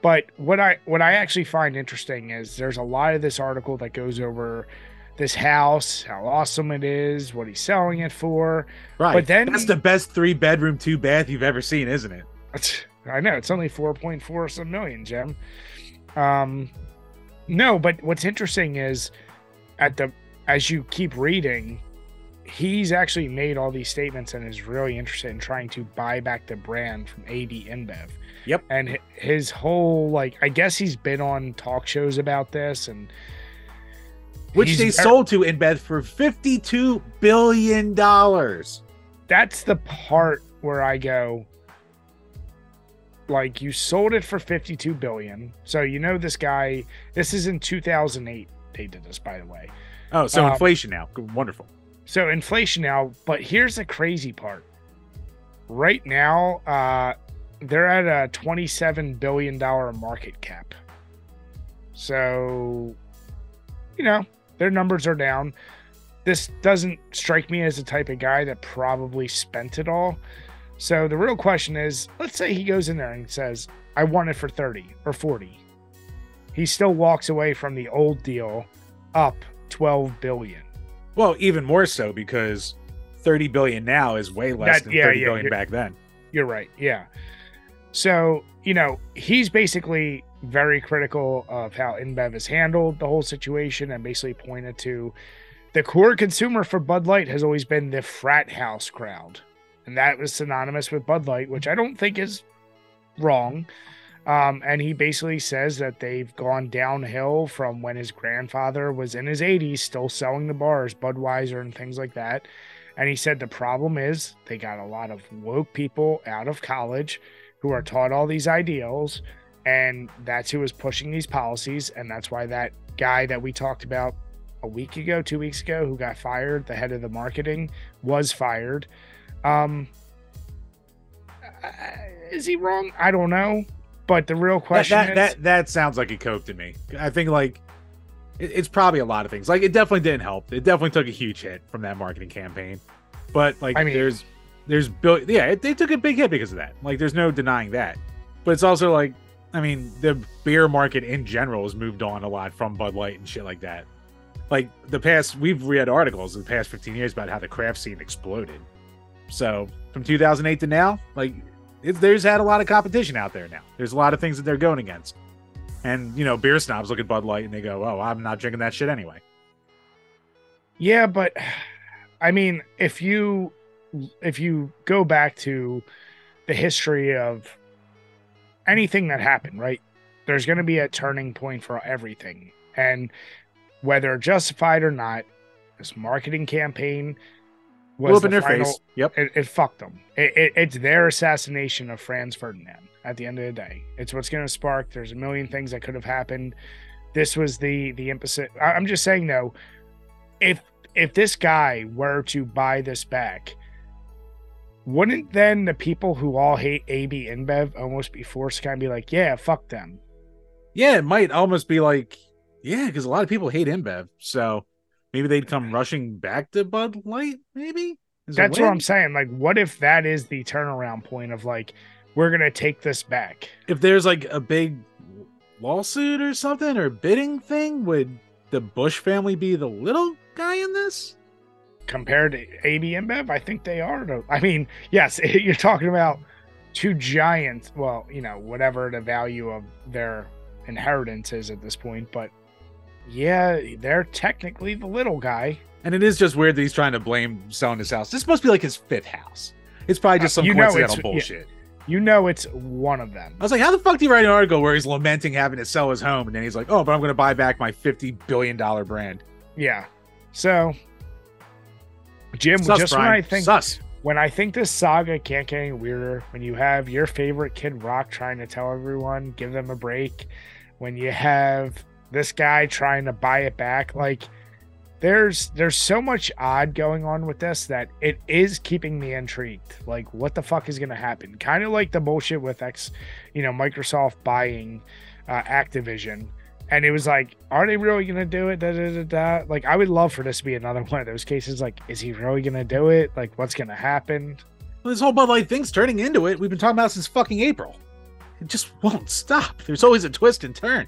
But what I what I actually find interesting is there's a lot of this article that goes over this house, how awesome it is, what he's selling it for. Right. But then- that's the best three bedroom, two bath you've ever seen, isn't it? I know it's only 4.4 some million, Jim. Um, no, but what's interesting is at the as you keep reading, he's actually made all these statements and is really interested in trying to buy back the brand from AB InBev. Yep. And his whole like, I guess he's been on talk shows about this and Which they sold to InBev for fifty-two billion dollars. that's the part where I go like you sold it for 52 billion. So you know this guy this is in 2008 they did this by the way. Oh, so Um, inflation now. Wonderful. So inflation now, but here's the crazy part. Right now uh they're at a 27 billion dollar market cap. So you know, their numbers are down. This doesn't strike me as the type of guy that probably spent it all. So the real question is, let's say he goes in there and says, "I want it for 30 or 40." He still walks away from the old deal up 12 billion. Well, even more so because thirty billion now is way less That- than yeah, thirty yeah, billion back then. You're right. Yeah. So, you know, he's basically very critical of how InBev has handled the whole situation and basically pointed to the core consumer for Bud Light has always been the frat house crowd. And that was synonymous with Bud Light, which I don't think is wrong. Um, and he basically says that they've gone downhill from when his grandfather was in his 80s, still selling the bars, Budweiser and things like that. And he said the problem is they got a lot of woke people out of college who are taught all these ideals, and that's who is pushing these policies. And that's why that guy that we talked about a week ago, two weeks ago, who got fired, the head of the marketing, was fired. Um, is he wrong? I don't know. But the real That, question that, is, that that sounds like a coke to me. I think like it- it's probably a lot of things. Like it definitely didn't help. It definitely took a huge hit from that marketing campaign. But like I mean- there's there's bill yeah, it, they took a big hit because of that. Like there's no denying that. But it's also like I mean, the beer market in general has moved on a lot from Bud Light and shit like that. Like the past we've read articles in the past 15 years about how the craft scene exploded. So from 2008 to now, like it's, there's had a lot of competition out there now. There's a lot of things that they're going against. And you know, beer snobs look at Bud Light and they go, "Oh, I'm not drinking that shit anyway." Yeah, but I mean, if you if you go back to the history of anything that happened, right? There's going to be a turning point for everything. And whether justified or not, this marketing campaign was the in their final, face. Yep. it, it fucked them. It, it, it's their assassination of Franz Ferdinand at the end of the day. It's what's going to spark. There's a million things that could have happened. This was the the impetus. I- I'm just saying though, if if this guy were to buy this back, wouldn't then the people who all hate AB InBev almost be forced to kind of be like, yeah, fuck them? Yeah, it might almost be like, yeah, because a lot of people hate InBev, so maybe they'd come rushing back to Bud Light. Maybe That's what? I'm saying. Like, what if that is the turnaround point of like, we're gonna take this back? If there's like a big lawsuit or something or bidding thing, would the Busch family be the little guy in this? compared to AB InBev, I think they are. To, I mean, yes, you're talking about two giants. Well, you know, whatever the value of their inheritance is at this point, but yeah, they're technically the little guy. And it is just weird that he's trying to blame selling his house. This must be like his fifth house. It's probably just Uh, some you know it's- yeah. bullshit. You know, it's one of them. I was like, how the fuck do you write an article where he's lamenting having to sell his home, and then he's like, oh, but I'm going to buy back my fifty billion dollar brand. Yeah. So, Jim, Sus, just when I think sus. when I think this saga can't get any weirder, when you have your favorite Kid Rock trying to tell everyone, give them a break, when you have this guy trying to buy it back, like there's there's so much odd going on with this that it is keeping me intrigued. Like what the fuck is gonna happen? Kind of like the bullshit with X, you know, Microsoft buying uh, Activision. And it was like, are they really gonna do it? Da, da, da. Like, I would love for this to be another one of those cases. Like, is he really gonna do it? Like, what's gonna happen? This whole Bud Light thing's turning into it. We've been talking about since fucking April. It just won't stop. There's always a twist and turn.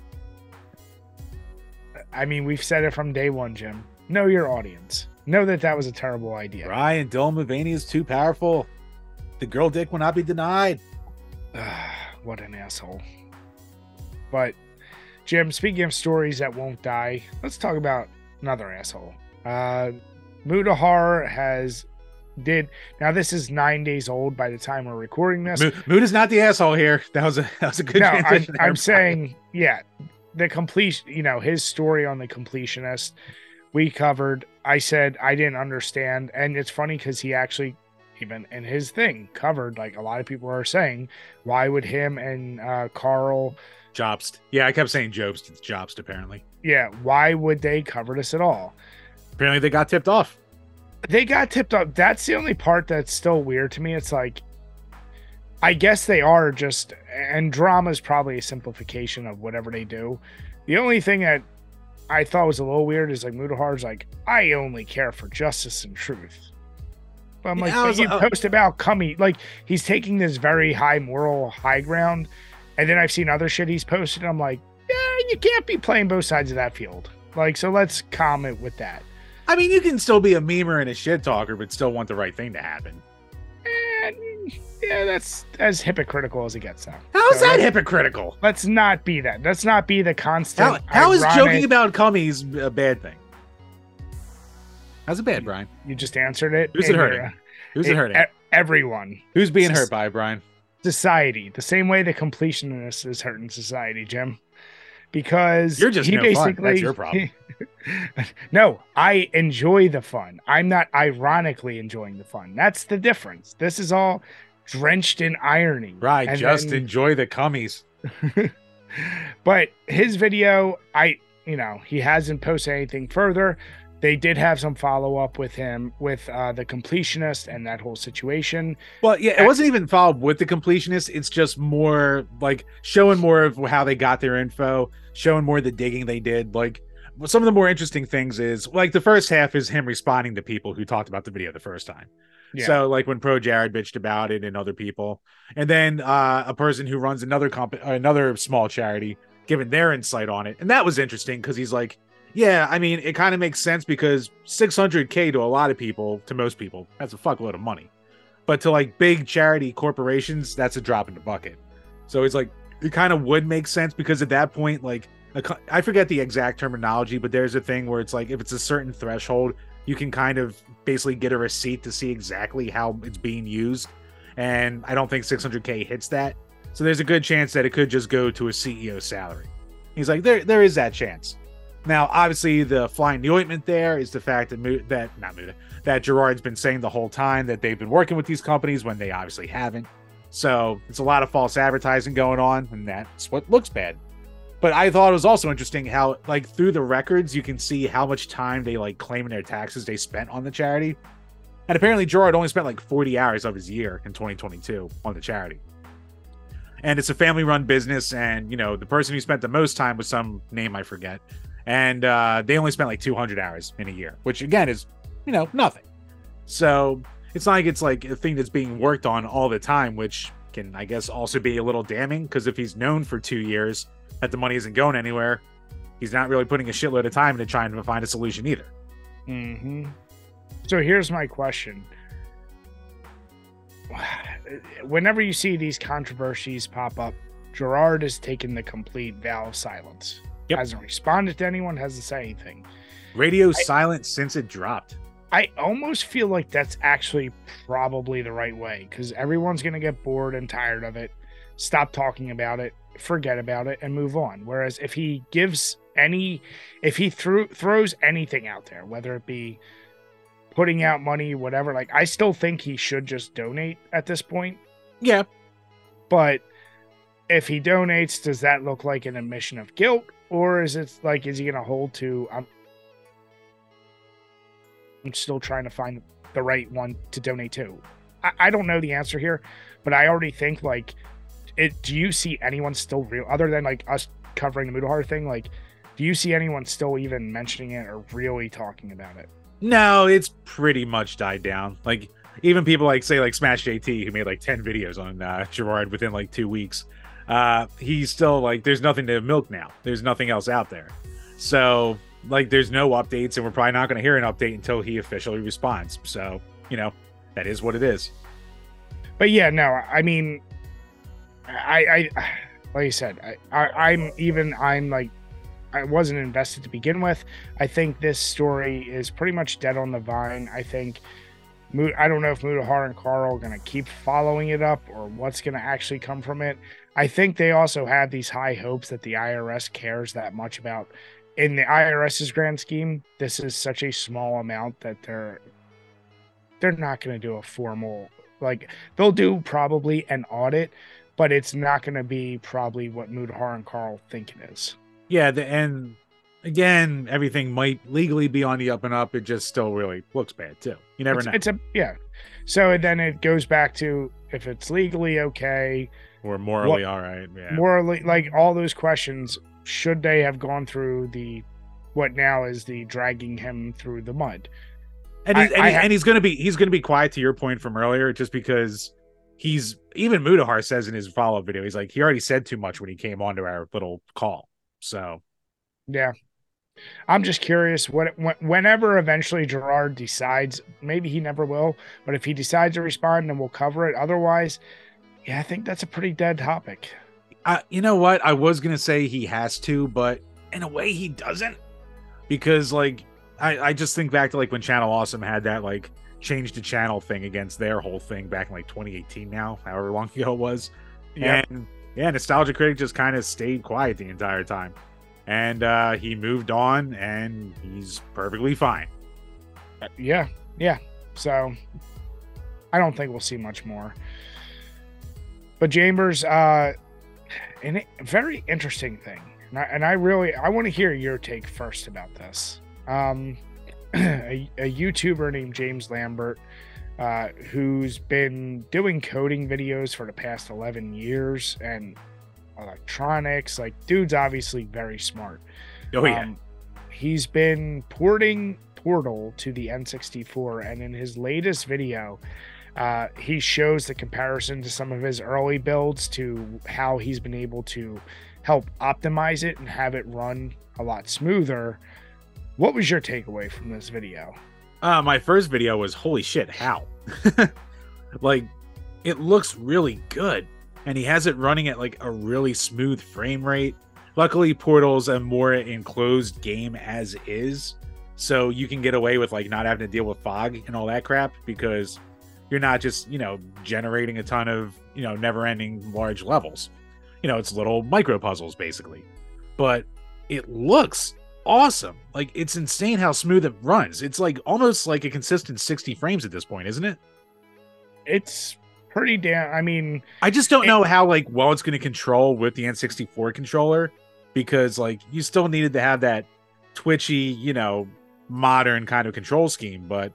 I mean, we've said it from day one, Jim. Know your audience. Know that that was a terrible idea. Brian Dylan Mulvaney is too powerful. The girl dick will not be denied. what an asshole. But, Jim, speaking of stories that won't die, let's talk about another asshole. Uh, Mutahar has did now. This is nine days old by the time we're recording this. Mo- Mood is not the asshole here. That was a that was a good no, I'm, I'm saying, yeah, the complete, you know, his story on the completionist we covered. I said I didn't understand, and it's funny because he actually, even in his thing, covered like a lot of people are saying, why would him and uh, Karl, Jobst. Yeah, I kept saying Jobst. It's Jobst, apparently. yeah, why would they cover this at all? Apparently they got tipped off. they got tipped off. That's the only part that's still weird to me. It's like, I guess they are just, and drama is probably a simplification of whatever they do. The only thing that I thought was a little weird is like Mutahar's like, I only care for justice and truth. But I'm like, I but you like, oh. post about Cummy, like he's taking this very high moral high ground, and then I've seen other shit he's posted. I'm like, yeah, you can't be playing both sides of that field. Like, so let's comment with that. I mean, you can still be a memer and a shit talker, but still want the right thing to happen. Yeah, that's as hypocritical as it gets now. How is So that hypocritical? Let's not be that. Let's not be the constant. How, how is joking about cummies a bad thing? How's it bad, Brian? You just answered it. Who's it hurting? you're- Who's it hurting? everyone. Who's being hurt by it, Brian? society the same way the completionist is hurting society, Jim. Because You're just he no fun. basically That's your problem. no, I enjoy the fun. I'm not ironically enjoying the fun. That's the difference. This is all drenched in irony. Right. And just then- enjoy the cummies. but his video, I you know, he hasn't posted anything further. They did have some follow up with him with uh, the completionist and that whole situation. Well, yeah, it wasn't even followed with the completionist. It's just more like showing more of how they got their info, showing more of the digging they did. Like some of the more interesting things is like the first half is him responding to people who talked about the video the first time. Yeah. So like when Pro Jared bitched about it and other people, and then uh, a person who runs another comp another small charity giving their insight on it, and that was interesting because he's like, yeah, I mean, it kind of makes sense because 600k to a lot of people, to most people, that's a fuckload of money, but to like big charity corporations, that's a drop in the bucket. So it's like it kind of would make sense because at that point, like I forget the exact terminology, but there's a thing where it's like if it's a certain threshold, you can kind of basically get a receipt to see exactly how it's being used. And I don't think 600k hits that. So there's a good chance that it could just go to a CEO salary. He's like, there, there is that chance. Now, obviously, the flying the ointment there is the fact that Mu- that not Muda, that Jirard's been saying the whole time that they've been working with these companies when they obviously haven't. So it's a lot of false advertising going on, and that's what looks bad. But I thought it was also interesting how, like, through the records, you can see how much time they like claiming their taxes they spent on the charity. And apparently, Jirard only spent like 40 hours of his year in 2022 on the charity. And it's a family run business. And, you know, the person who spent the most time was some name I forget. And uh, they only spent like 200 hours in a year, which again is, you know, nothing. So it's not like it's like a thing that's being worked on all the time, which can, I guess, also be a little damning because if he's known for two years that the money isn't going anywhere, he's not really putting a shitload of time into trying to find a solution either. hmm So here's my question. Whenever you see these controversies pop up, Jirard has taken the complete vow of silence. Yep. Hasn't responded to anyone, hasn't said anything. Radio silent since it dropped. I almost feel like that's actually probably the right way because everyone's going to get bored and tired of it, stop talking about it, forget about it, and move on. Whereas if he gives any, if he threw, throws anything out there, whether it be putting out money, whatever, like I still think he should just donate at this point. Yeah. But if he donates, does that look like an admission of guilt? Or is it like, is he going to hold to, I'm, I'm still trying to find the right one to donate to? I, I don't know the answer here, but I already think like, it. Do you see anyone still real other than like us covering the Mutahar thing? Like, do you see anyone still even mentioning it or really talking about it? No, it's pretty much died down. Like even people like say like Smash JT who made like 10 videos on uh, Jirard within like two weeks. Uh, he's still like there's nothing to milk now. There's nothing else out there. So like there's no updates, and we're probably not going to hear an update until he officially responds. So you know that is what it is. But yeah, no, I mean, I, I, like you said, I, I, I'm even, I'm like, I wasn't invested to begin with. I think this story is pretty much dead on the vine. I think, I don't know if Mutahar and Karl are going to keep following it up or what's going to actually come from it. I think they also have these high hopes that the IRS cares that much about. In the IRS's grand scheme, this is such a small amount that they're they're not going to do a formal like they'll do probably an audit, but it's not going to be probably what Mutahar and Karl think it is. Yeah, the, and again, everything might legally be on the up and up. It just still really looks bad too. You never it's, know. it's a yeah. So then it goes back to if it's legally okay, or morally all right. Yeah. morally like all those questions. Should they have gone through the what now is the dragging him through the mud? and he's, I- and, I ha- and he's gonna be he's gonna be quiet to your point from earlier, just because he's even Mutahar says in his follow up video, he's like he already said too much when he came onto our little call. So Yeah. I'm just curious what when, whenever eventually Jirard decides, maybe he never will, but if he decides to respond, then we'll cover it. Otherwise, yeah, I think that's a pretty dead topic. uh, you know what? I was gonna say he has to, but in a way he doesn't, because like I, I just think back to like when Channel Awesome had that like changed the channel thing against their whole thing back in like 2018 now, however long ago it was. Yep. And yeah, Nostalgia Critic just kind of stayed quiet the entire time. And uh, he moved on and he's perfectly fine. yeah, yeah. So I don't think we'll see much more. But Chambers, uh, a very interesting thing, and I, and I really I want to hear your take first about this. Um, a, a YouTuber named James Lambert, uh, who's been doing coding videos for the past eleven years and electronics, like dude's obviously very smart. Oh, yeah. Um, he's been porting Portal to the N64, and in his latest video, uh, he shows the comparison to some of his early builds to how he's been able to help optimize it and have it run a lot smoother. What was your takeaway from this video? Uh, my first video was holy shit, how? like, it looks really good, and he has it running at like a really smooth frame rate. Luckily, Portal's a more enclosed game as is, so you can get away with like not having to deal with fog and all that crap because you're not just you know generating a ton of you know never-ending large levels. You know, it's little micro puzzles basically, but it looks awesome. Like it's insane how smooth it runs. It's like almost like a consistent 60 frames at this point, isn't it? It's pretty damn. I mean, I just don't It- know how like well it's going to control with the N64 controller because like you still needed to have that twitchy, you know, modern kind of control scheme, but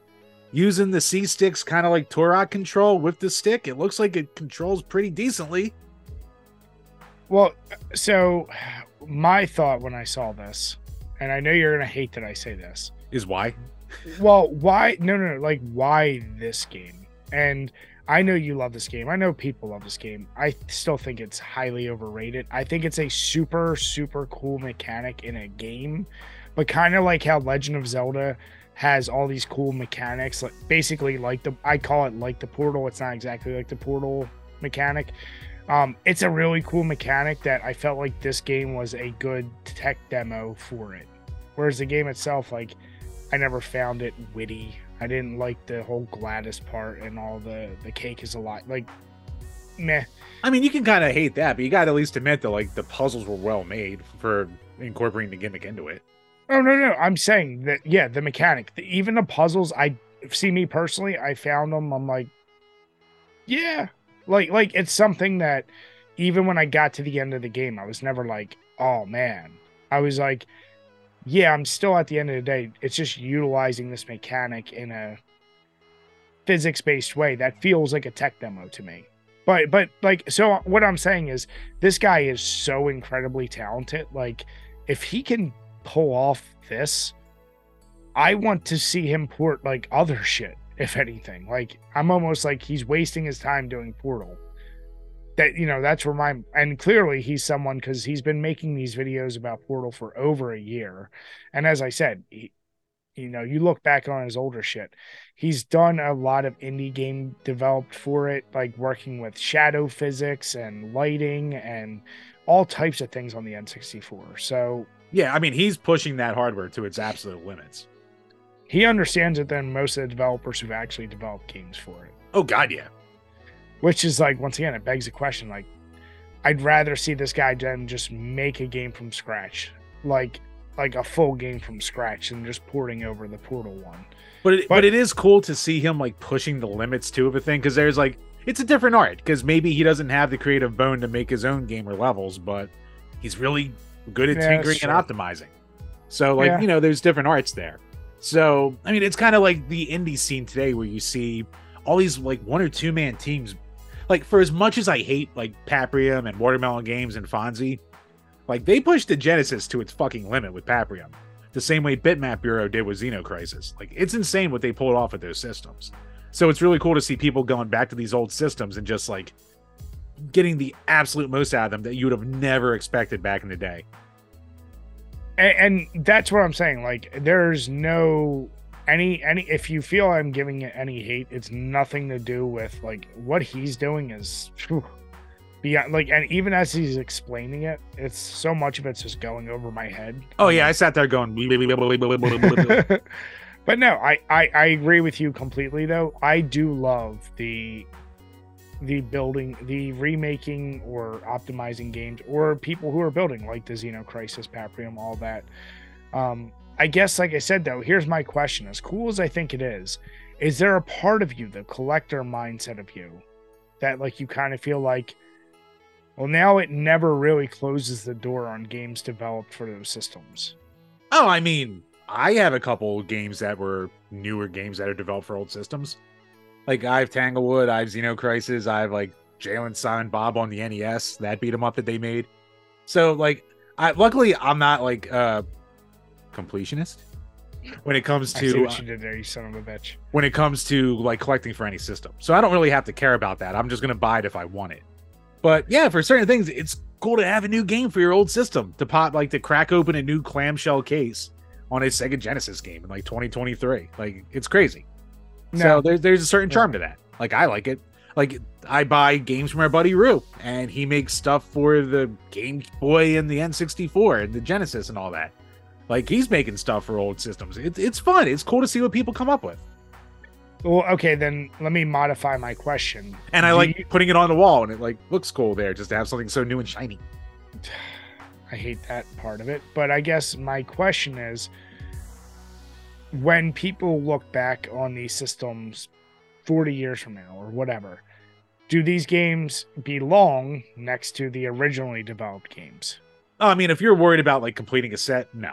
using the C sticks kind of like Turok control with the stick, it looks like it controls pretty decently. well, so my thought when I saw this, and I know you're gonna hate that I say this. Is why? Well, why? No, no, no. Like, why this game? And I know you love this game. I know people love this game. I still think it's highly overrated. I think it's a super, super cool mechanic in a game, but kind of like how Legend of Zelda has all these cool mechanics. Like basically, like the I call it like the Portal. It's not exactly like the Portal mechanic. Um, it's a really cool mechanic that I felt like this game was a good tech demo for it. Whereas the game itself, like I never found it witty. I didn't like the whole GLaDOS part and all the the cake is a lot like meh. I mean, you can kind of hate that, but you got to at least admit that like the puzzles were well made for incorporating the gimmick into it. Oh no no, I'm saying that yeah, the mechanic, the, even the puzzles. I see me personally, I found them. I'm like, yeah, like like it's something that even when I got to the end of the game, I was never like, oh man. I was like, yeah, I'm still at the end of the day. It's just utilizing this mechanic in a physics based way that feels like a tech demo to me. But but like so what I'm saying is this guy is so incredibly talented. Like if he can pull off this, I want to see him port like other shit, if anything. Like I'm almost like he's wasting his time doing Portal. That you know, that's where my and clearly he's someone because he's been making these videos about Portal for over a year. And as I said, he, you know, you look back on his older shit, he's done a lot of indie game developed for it, like working with shadow physics and lighting and all types of things on the N64. So Yeah, I mean, he's pushing that hardware to its absolute limits. He understands it than most of the developers who've actually developed games for it. Oh God, yeah. Which is like once again, it begs the question: like, I'd rather see this guy than just make a game from scratch, like like a full game from scratch, and just porting over the Portal one. But it, but, But- it is cool to see him like pushing the limits too of a thing because there's like it's a different art because maybe he doesn't have the creative bone to make his own game or levels, but he's really good at Yeah, tinkering and optimizing. So like Yeah. you know, there's different arts there. So I mean, it's kind of like the indie scene today where you see all these like one or two man teams. Like for as much as I hate like Paprium and Watermelon Games and Fonzie, like they pushed the Genesis to its fucking limit with Paprium the same way Bitmap Bureau did with Xenocrisis. Like it's insane what they pulled off with those systems. So it's really cool to see people going back to these old systems and just like getting the absolute most out of them that you would have never expected back in the day. And, and that's what I'm saying. Like, there's no any any. If you feel I'm giving it any hate, it's nothing to do with like what he's doing is. Whew, beyond like and even as he's explaining it it's so much of it's just going over my head Oh yeah, I sat there going But no, I, I I agree with you completely. Though I do love the the building, the remaking or optimizing games, or people who are building like the Xeno Crisis, Paprium, all that. Um, I guess, like I said, though, here's my question: As cool as I think it is, is there a part of you, the collector mindset of you, that like you kind of feel like, well, now it never really closes the door on games developed for those systems? Oh, I mean, I have a couple games that were newer games that are developed for old systems. Like I have Tanglewood, I have Xeno Crisis, I have like Jay and Silent Bob on the NES, that beat 'em up that they made. So like I luckily I'm not like uh completionist when it comes to I see what you did there, you son of a bitch. when it comes to like collecting for any system. So I don't really have to care about that. I'm just gonna buy it if I want it. But yeah, for certain things, it's cool to have a new game for your old system to pop like to crack open a new clamshell case on a Sega Genesis game in like 2023. Like it's crazy. So No, there's there's a certain charm to that. Like I like it. Like I buy games from our buddy Rue, and he makes stuff for the Game Boy and the N64 and the Genesis and all that. Like he's making stuff for old systems. It's it's fun. It's cool to see what people come up with. well, okay, then let me modify my question. And I Do like you- putting it on the wall, and it like looks cool there, just to have something so new and shiny. I hate that part of it. But I guess my question is when people look back on these systems 40 years from now or whatever, do these games belong next to the originally developed games? Oh, I mean, if you're worried about like completing a set, no.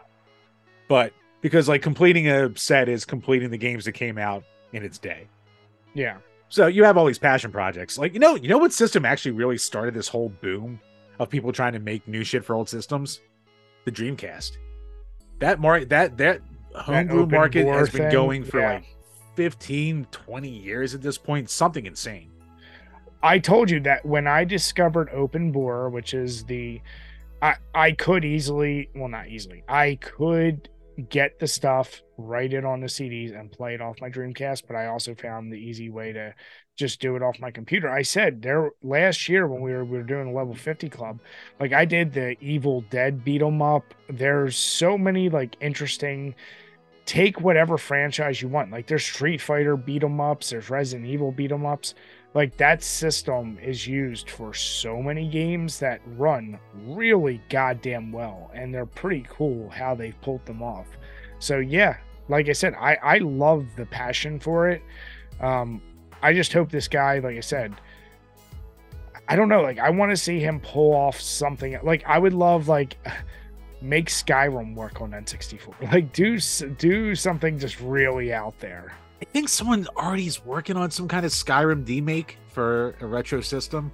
But because like completing a set is completing the games that came out in its day. Yeah. So you have all these passion projects. Like, you know, you know what system actually really started this whole boom of people trying to make new shit for old systems? The Dreamcast. That mar- that that homebrew market has been thing, going for yeah. like 15, 20 years at this point. Something insane. I told you that when I discovered OpenBOR, which is the I I could easily, well not easily. I could get the stuff, write it on the CDs and play it off my Dreamcast, but I also found the easy way to just do it off my computer. I said there last year when we were we were doing level 50 club, like I did the Evil Dead beat 'em up. There's so many like interesting take whatever franchise you want. Like there's Street Fighter beat 'em ups, there's Resident Evil beat 'em ups like that system is used for so many games that run really goddamn well and they're pretty cool how they've pulled them off. So yeah like i said i i love the passion for it. Um i just hope this guy like i said i don't know like i want to see him pull off something like i would love like make skyrim work on n64 like do do something just really out there I think someone already is working on some kind of Skyrim demake for a retro system.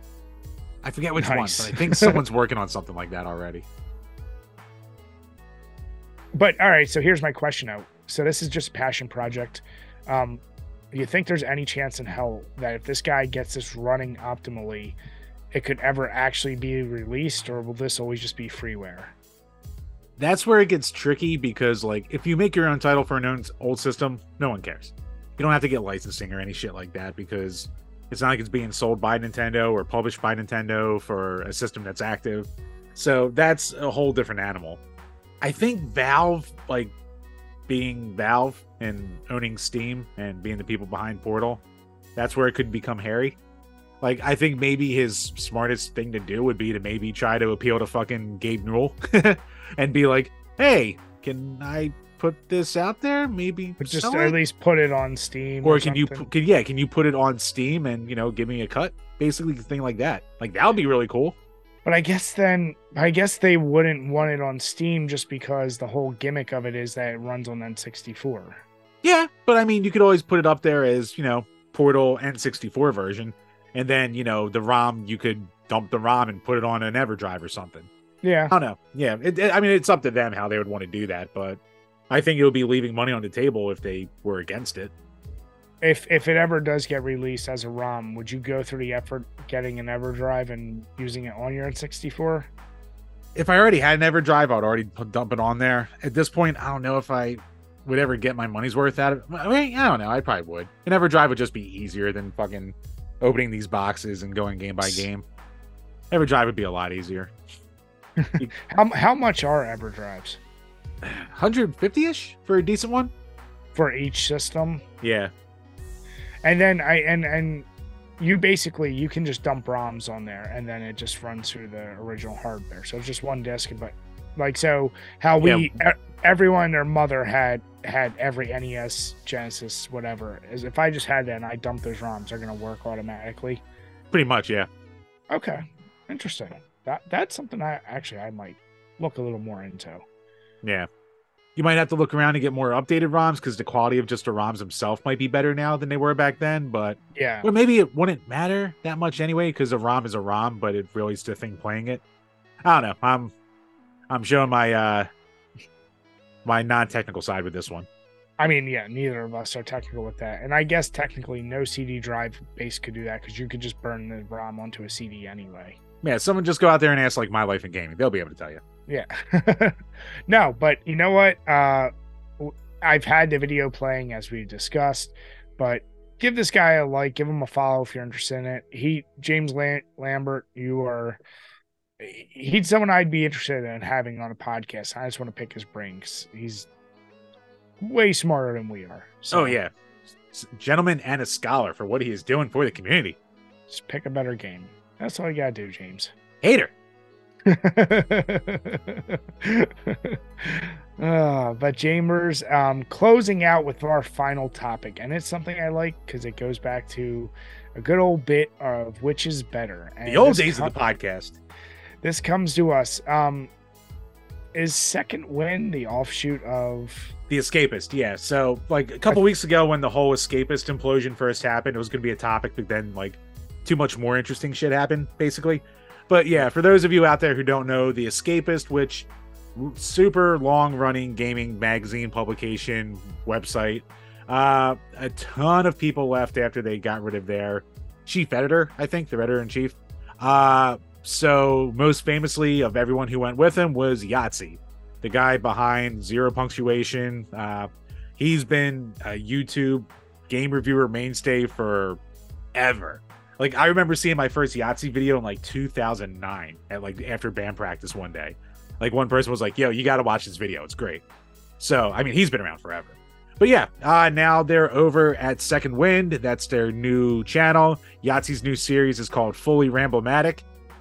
I forget which one, but I think someone's working on something like that already. But all right, so here's my question though. So this is just a passion project. Um, do you think there's any chance in hell that if this guy gets this running optimally, it could ever actually be released, or will this always just be freeware? That's where it gets tricky because, like, if you make your own title for an old system, no one cares. You don't have to get licensing or any shit like that because it's not like it's being sold by Nintendo or published by Nintendo for a system that's active. So that's a whole different animal. I think Valve, like being Valve and owning Steam and being the people behind Portal, that's where it could become hairy. Like, I think maybe his smartest thing to do would be to maybe try to appeal to fucking Gabe Newell and be like, "Hey, can I put this out there? Maybe But just at it? least put it on Steam, or can you, something? pu- can, yeah, can you put it on Steam and you know give me a cut? Basically, a thing like that. Like that would be really cool. But I guess then I guess they wouldn't want it on Steam just because the whole gimmick of it is that it runs on N64. Yeah, but I mean, you could always put it up there as you know Portal N64 version, and then you know the ROM you could dump the ROM and put it on an EverDrive or something. Yeah. I don't know. Yeah, it, it- I mean, it's up to them how they would want to do that, but I think it would be leaving money on the table if they were against it. If if it ever does get released as a ROM, would you go through the effort getting an EverDrive and using it on your N64? if I already had an EverDrive, I'd already dump it on there. At this point, I don't know if I would ever get my money's worth out of it. I mean, I don't know. I probably would. An EverDrive would just be easier than fucking opening these boxes and going game by game. EverDrive would be a lot easier. How how much are EverDrives? 150 ish for a decent one. for each system. Yeah. And then I and and you basically you can just dump ROMs on there and then it just runs through the original hardware. So it's just one disk but like so how we Yeah. everyone their mother had had every NES, Genesis, whatever. Is if I just had that and I dump those ROMs, they're gonna work automatically. Pretty much, yeah. Okay. Interesting. That that's something I actually I might look a little more into. Yeah. You might have to look around and get more updated ROMs because the quality of just the ROMs themselves might be better now than they were back then. But Yeah. or maybe it wouldn't matter that much anyway because a ROM is a ROM, but it really is the thing playing it. I don't know. I'm I'm showing my uh my non-technical side with this one. I mean, yeah, neither of us are technical with that. And I guess technically no CD drive base could do that because you could just burn the ROM onto a CD anyway. Yeah, someone just go out there and ask like my life in gaming. They'll be able to tell you. Yeah. no, but you know what? Uh I've had the video playing as we discussed, but give this guy a like, give him a follow if you're interested in it. He James Lam- Lambert, you are he's someone I'd be interested in having on a podcast. I just want to pick his brains. he's way smarter than we are. So Oh yeah, gentleman and a scholar for what he is doing for the community. just pick a better game. That's all you gotta do, James. Hater. uh, but Chambers, um, closing out with our final topic, and it's something I like because it goes back to a good old bit of which is better. And The old days com- of the podcast. This comes to us. Um, is Second Wind the offshoot of? The Escapist, yeah. So, like a couple weeks ago, when the whole Escapist implosion first happened, it was going to be a topic, but then like too much more interesting shit happened, basically. But yeah, for those of you out there who don't know, The Escapist, which super long running gaming magazine publication website, uh, a ton of people left after they got rid of their chief editor, I think, the editor in chief. Uh, so most famously of everyone who went with him was Yahtzee the guy behind Zero Punctuation. Uh, he's been a YouTube game reviewer mainstay for ever. Like I remember seeing my first Yahtzee video in like 2009 at like after band practice one day. Like one person was like, "Yo, you got to watch this video. It's great." So I mean, he's been around forever. But yeah, uh, now they're over at Second Wind. That's their new channel. Yahtzee's new series is called Fully Ramblematic.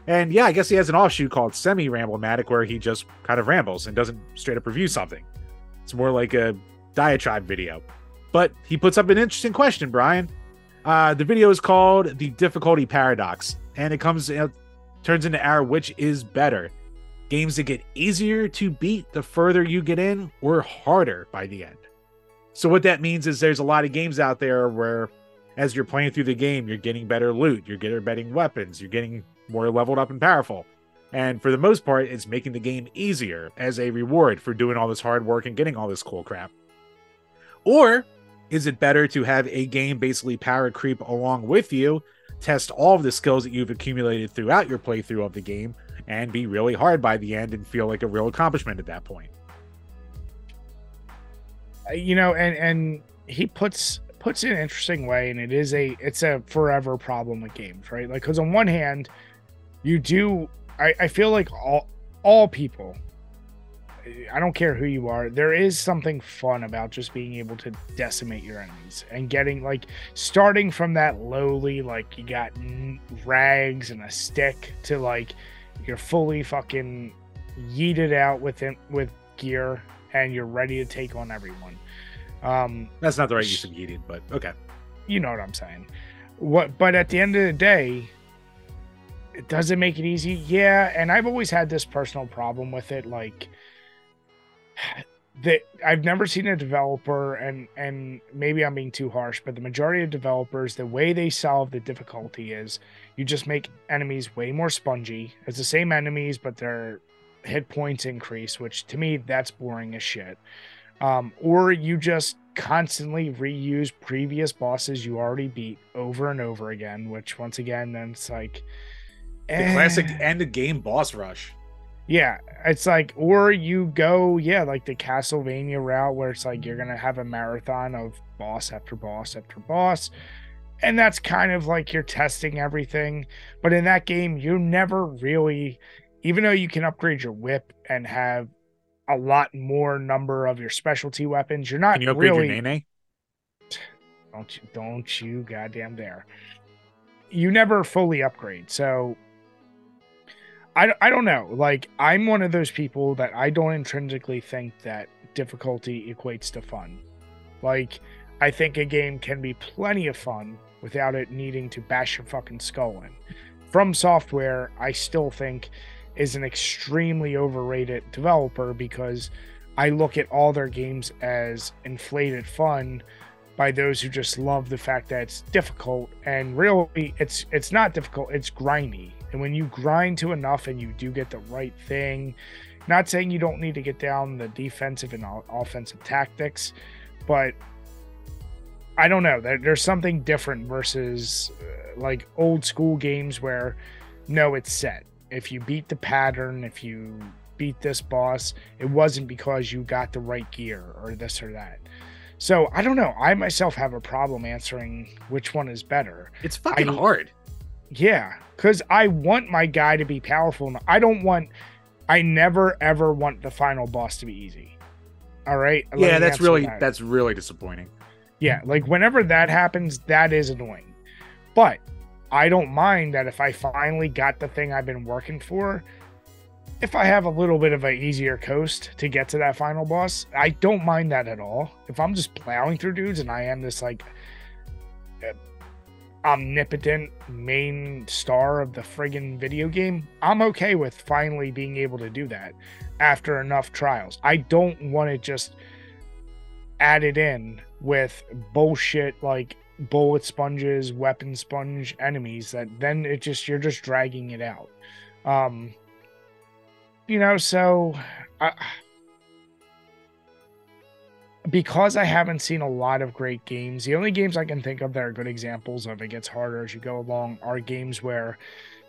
And yeah, I guess he has an offshoot called Semi Ramblematic where he just kind of rambles and doesn't straight up review something. It's more like a diatribe video. But he puts up an interesting question, Brian. Uh, the video is called The Difficulty Paradox, and it comes it turns into our which is better. Games that get easier to beat the further you get in, or harder by the end. So what that means is there's a lot of games out there where as you're playing through the game, you're getting better loot, you're getting better weapons, you're getting more leveled up and powerful. And for the most part, it's making the game easier as a reward for doing all this hard work and getting all this cool crap. Or is it better to have a game basically power creep along with you, test all of the skills that you've accumulated throughout your playthrough of the game, and be really hard by the end and feel like a real accomplishment at that point? Uh, you know and and he puts puts it in an interesting way and it is a it's a forever problem with games right like because on one hand you do I, I feel like all all people i don't care who you are there is something fun about just being able to decimate your enemies and getting like starting from that lowly like you got rags and a stick to like you're fully fucking yeeted out with with gear and you're ready to take on everyone. Um That's not the right use of yeeted, but okay. you know what i'm saying. What but at the end of the day it does it make it easy. Yeah and i've always had this personal problem with it like that i've never seen a developer and and maybe i'm being too harsh but the majority of developers the way they solve the difficulty is you just make enemies way more spongy it's the same enemies but their hit points increase which to me that's boring as shit um, or you just constantly reuse previous bosses you already beat over and over again which once again then it's like The eh. classic end of game boss rush. Yeah it's like or you go yeah like the castlevania route where it's like you're gonna have a marathon of boss after boss after boss and that's kind of like you're testing everything but in that game you never really even though you can upgrade your whip and have a lot more number of your specialty weapons. You're not Can you upgrade really your Nene? don't you don't you goddamn dare. You never fully upgrade. So I, I don't know. Like I'm one of those people that I don't intrinsically think that difficulty equates to fun. Like I think a game can be plenty of fun without it needing to bash your fucking skull in. From software, I still think is an extremely overrated developer because I look at all their games as inflated fun by those who just love the fact that it's difficult and really it's it's not difficult it's grindy and when you grind to enough and you do get the right thing not saying you don't need to get down the defensive and offensive tactics but i don't know there's something different versus uh, like old school games where no it's set if you beat the pattern if you beat this boss it wasn't because you got the right gear or this or that so I don't know. I myself have a problem answering which one is better. It's fucking I- hard. Yeah, because I want my guy to be powerful. I don't want. I never ever want the final boss to be easy. All right. Let Yeah, that's really that. that's really disappointing. Yeah, like whenever that happens, that is annoying. But I don't mind that if I finally got the thing I've been working for, if I have a little bit of an easier coast to get to that final boss, I don't mind that at all. If I'm just plowing through dudes and I am this like omnipotent main star of the friggin' video game, I'm okay with finally being able to do that after enough trials. I don't want to just added in with bullshit like bullet sponges, weapon sponge enemies that then it just you're just dragging it out. Um you know, so I, because I haven't seen a lot of great games, the only games I can think of that are good examples of it gets harder as you go along are games where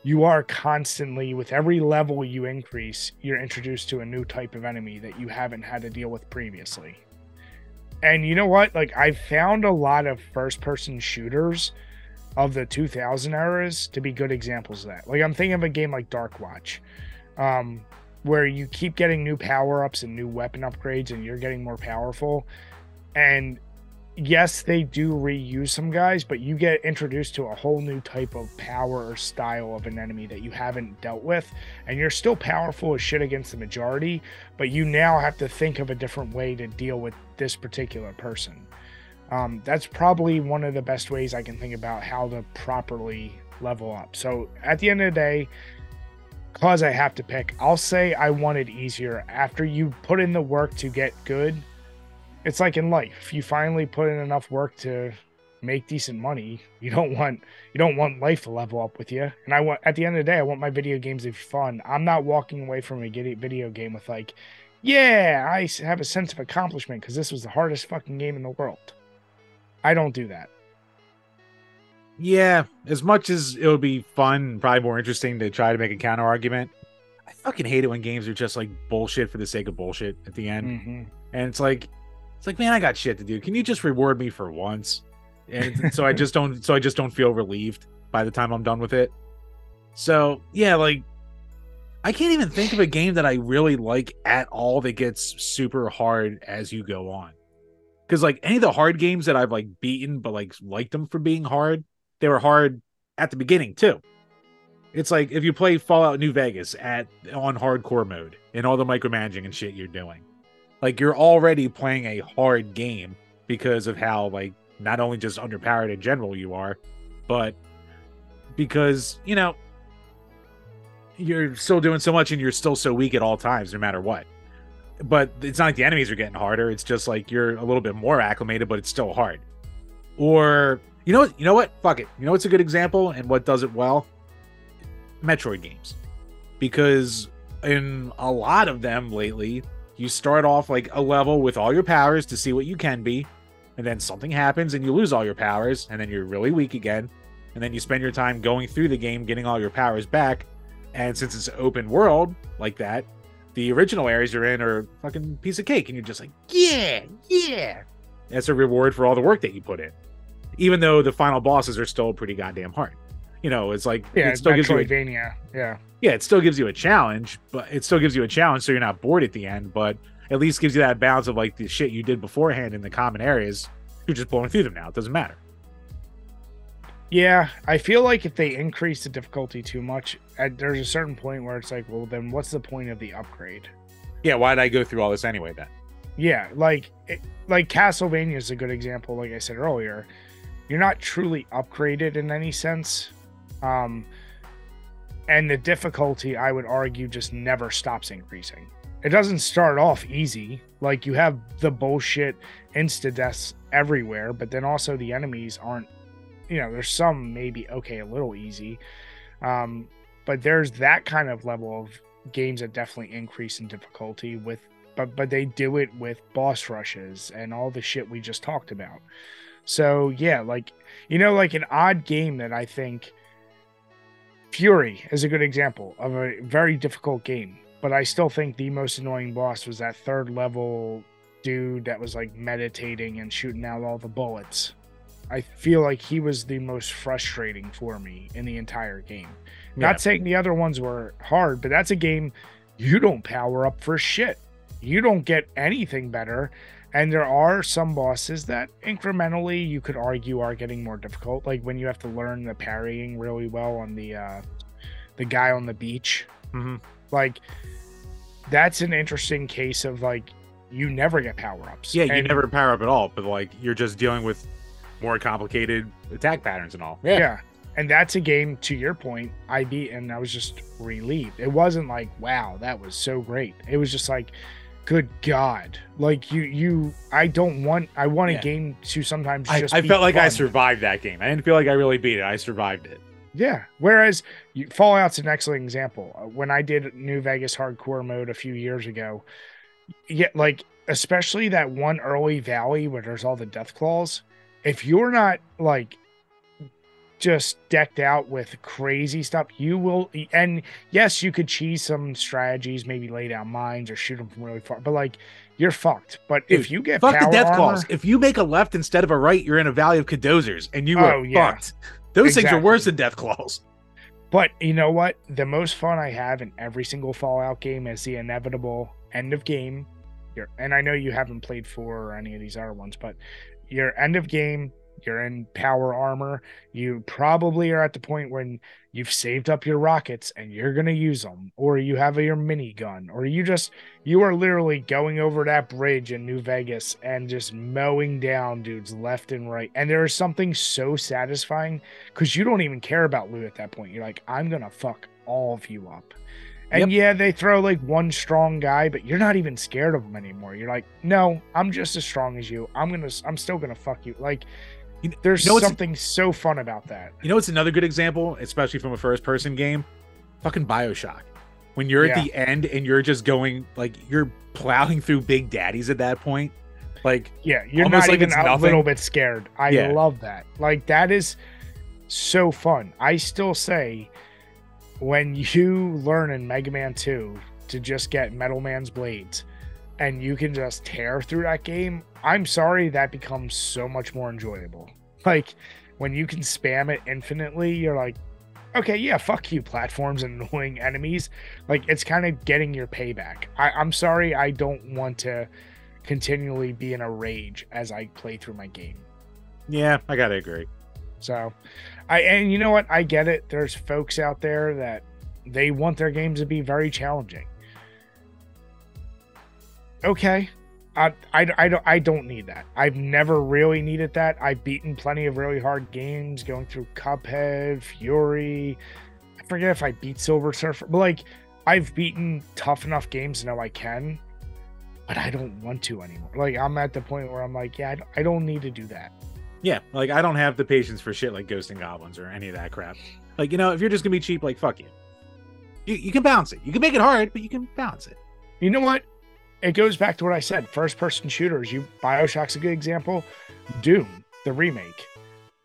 you are constantly, with every level you increase, you're introduced to a new type of enemy that you haven't had to deal with previously. And you know what? Like, I found a lot of first person shooters of the 2000 eras to be good examples of that. Like, I'm thinking of a game like Dark Watch. Um, where you keep getting new power ups and new weapon upgrades and you're getting more powerful. And yes, they do reuse some guys, but you get introduced to a whole new type of power or style of an enemy that you haven't dealt with. And you're still powerful as shit against the majority, but you now have to think of a different way to deal with this particular person. Um, that's probably one of the best ways I can think about how to properly level up. So at the end of the day, because I have to pick, I'll say I want it easier. After you put in the work to get good, it's like in life. You finally put in enough work to make decent money. You don't want you don't want life to level up with you. And I want at the end of the day, I want my video games to be fun. I'm not walking away from a video game with like, yeah, I have a sense of accomplishment because this was the hardest fucking game in the world. I don't do that. Yeah, as much as it would be fun and probably more interesting to try to make a counter argument, I fucking hate it when games are just like bullshit for the sake of bullshit at the end. Mm-hmm. And it's like, it's like, man, I got shit to do. Can you just reward me for once? And so I just don't, so I just don't feel relieved by the time I'm done with it. So yeah, like, I can't even think of a game that I really like at all that gets super hard as you go on. Because like any of the hard games that I've like beaten, but like liked them for being hard, they were hard at the beginning too. It's like if you play Fallout New Vegas at on hardcore mode and all the micromanaging and shit you're doing. Like you're already playing a hard game because of how like not only just underpowered in general you are, but because, you know, you're still doing so much and you're still so weak at all times no matter what. But it's not like the enemies are getting harder. It's just like you're a little bit more acclimated, but it's still hard. Or you know? You know what? Fuck it. You know what's a good example and what does it well? Metroid games. Because in a lot of them lately, you start off like a level with all your powers to see what you can be, and then something happens and you lose all your powers, and then you're really weak again, and then you spend your time going through the game getting all your powers back. And since it's open world like that, the original areas you're in are fucking piece of cake, and you're just like, yeah, yeah. That's a reward for all the work that you put in even though the final bosses are still pretty goddamn hard. You know, it's like Yeah, it still gives you a, Yeah. yeah, it still gives you a challenge, but it still gives you a challenge so you're not bored at the end, but at least gives you that balance of like the shit you did beforehand in the common areas. You're just blowing through them now. It doesn't matter. Yeah, I feel like if they increase the difficulty too much, at, there's a certain point where it's like, well, then what's the point of the upgrade? Yeah, why did I go through all this anyway then? Yeah, like it, like Castlevania is a good example. Like I said earlier, you're not truly upgraded in any sense, um, and the difficulty, I would argue, just never stops increasing. It doesn't start off easy. Like you have the bullshit insta deaths everywhere, but then also the enemies aren't. You know, there's some maybe okay, a little easy, um, but there's that kind of level of games that definitely increase in difficulty with but but they do it with boss rushes and all the shit we just talked about. So yeah, like you know, like an odd game that I think Furi is a good example of a very difficult game, but I still think the most annoying boss was that third level dude that was like meditating and shooting out all the bullets. I feel like he was the most frustrating for me in the entire game. Yeah. Not saying the other ones were hard, but that's a game you don't power up for shit. You don't get anything better. And there are some bosses that incrementally you could argue are getting more difficult. Like when you have to learn the parrying really well on the uh the guy on the beach. hmm Like that's an interesting case of like you never get power ups. Yeah, you never power up at all, but like you're just dealing with more complicated attack patterns and all. Yeah. Yeah. And that's a game, to your point, I beat and I was just relieved. It wasn't like, wow, that was so great. It was just like, good God. Like you you I don't want I want Yeah. a game to sometimes I, just I felt like I survived that game. I didn't feel like I really beat it. I survived it. Yeah. Whereas you, Fallout's an excellent example. Uh, When I did New Vegas hardcore mode a few years ago, yeah, like especially that one early valley where there's all the death claws. If you're not like just decked out with crazy stuff, you will. And yes, you could cheese some strategies, maybe lay down mines or shoot them from really far, but like you're fucked. But if you get Fuck the death armor- claws. If you make a left instead of a right, you're in a valley of cazadores, and you are Oh, yeah. fucked. Those things are worse than death claws. But you know what? The most fun I have in every single Fallout game is the inevitable end of game. Your and I know you haven't played four or any of these other ones, but your end of game, you're in power armor. You probably are at the point when you've saved up your rockets and you're gonna use them, or you have your minigun, or you just you are literally going over that bridge in New Vegas and just mowing down dudes left and right. And there is something so satisfying because you don't even care about loot at that point. You're like, I'm gonna fuck all of you up. And yeah, they throw like one strong guy, but you're not even scared of them anymore. You're like, no, I'm just as strong as you. I'm gonna, I'm still gonna fuck you. Like, You- there's you know something so fun about that. You know it's another good example, especially from a first person game? Fucking Bioshock. When you're Yeah. at the end and you're just going like you're plowing through big daddies at that point. Like Yeah, you're not like even a little bit scared. I Yeah. love that. Like that is so fun. I still say when you learn in Mega Man 2 to just get Metal Man's blades and you can just tear through that game, I'm sorry that becomes so much more enjoyable. Like when you can spam it infinitely, you're like, okay, yeah, fuck you, platforms and annoying enemies. Like it's kind of getting your payback. I, I'm sorry, I don't want to continually be in a rage as I play through my game. yeah, I gotta agree. So, I and you know what? I get it. There's folks out there that they want their games to be very challenging. Okay. I, I, I, don't, I don't need that. I've never really needed that. I've beaten plenty of really hard games going through Cuphead, Furi. I forget if I beat Silver Surfer, but like I've beaten tough enough games now I can, but I don't want to anymore. Like I'm at the point where I'm like, yeah, I don't, I don't need to do that. Yeah, like I don't have the patience for shit like Ghost and Goblins or any of that crap. Like, you know, if you're just gonna be cheap, like fuck you. You you can balance it. You can make it hard, but you can balance it. You know what? It goes back to what I said. First person shooters. You Bioshock's a good example. Doom, the remake.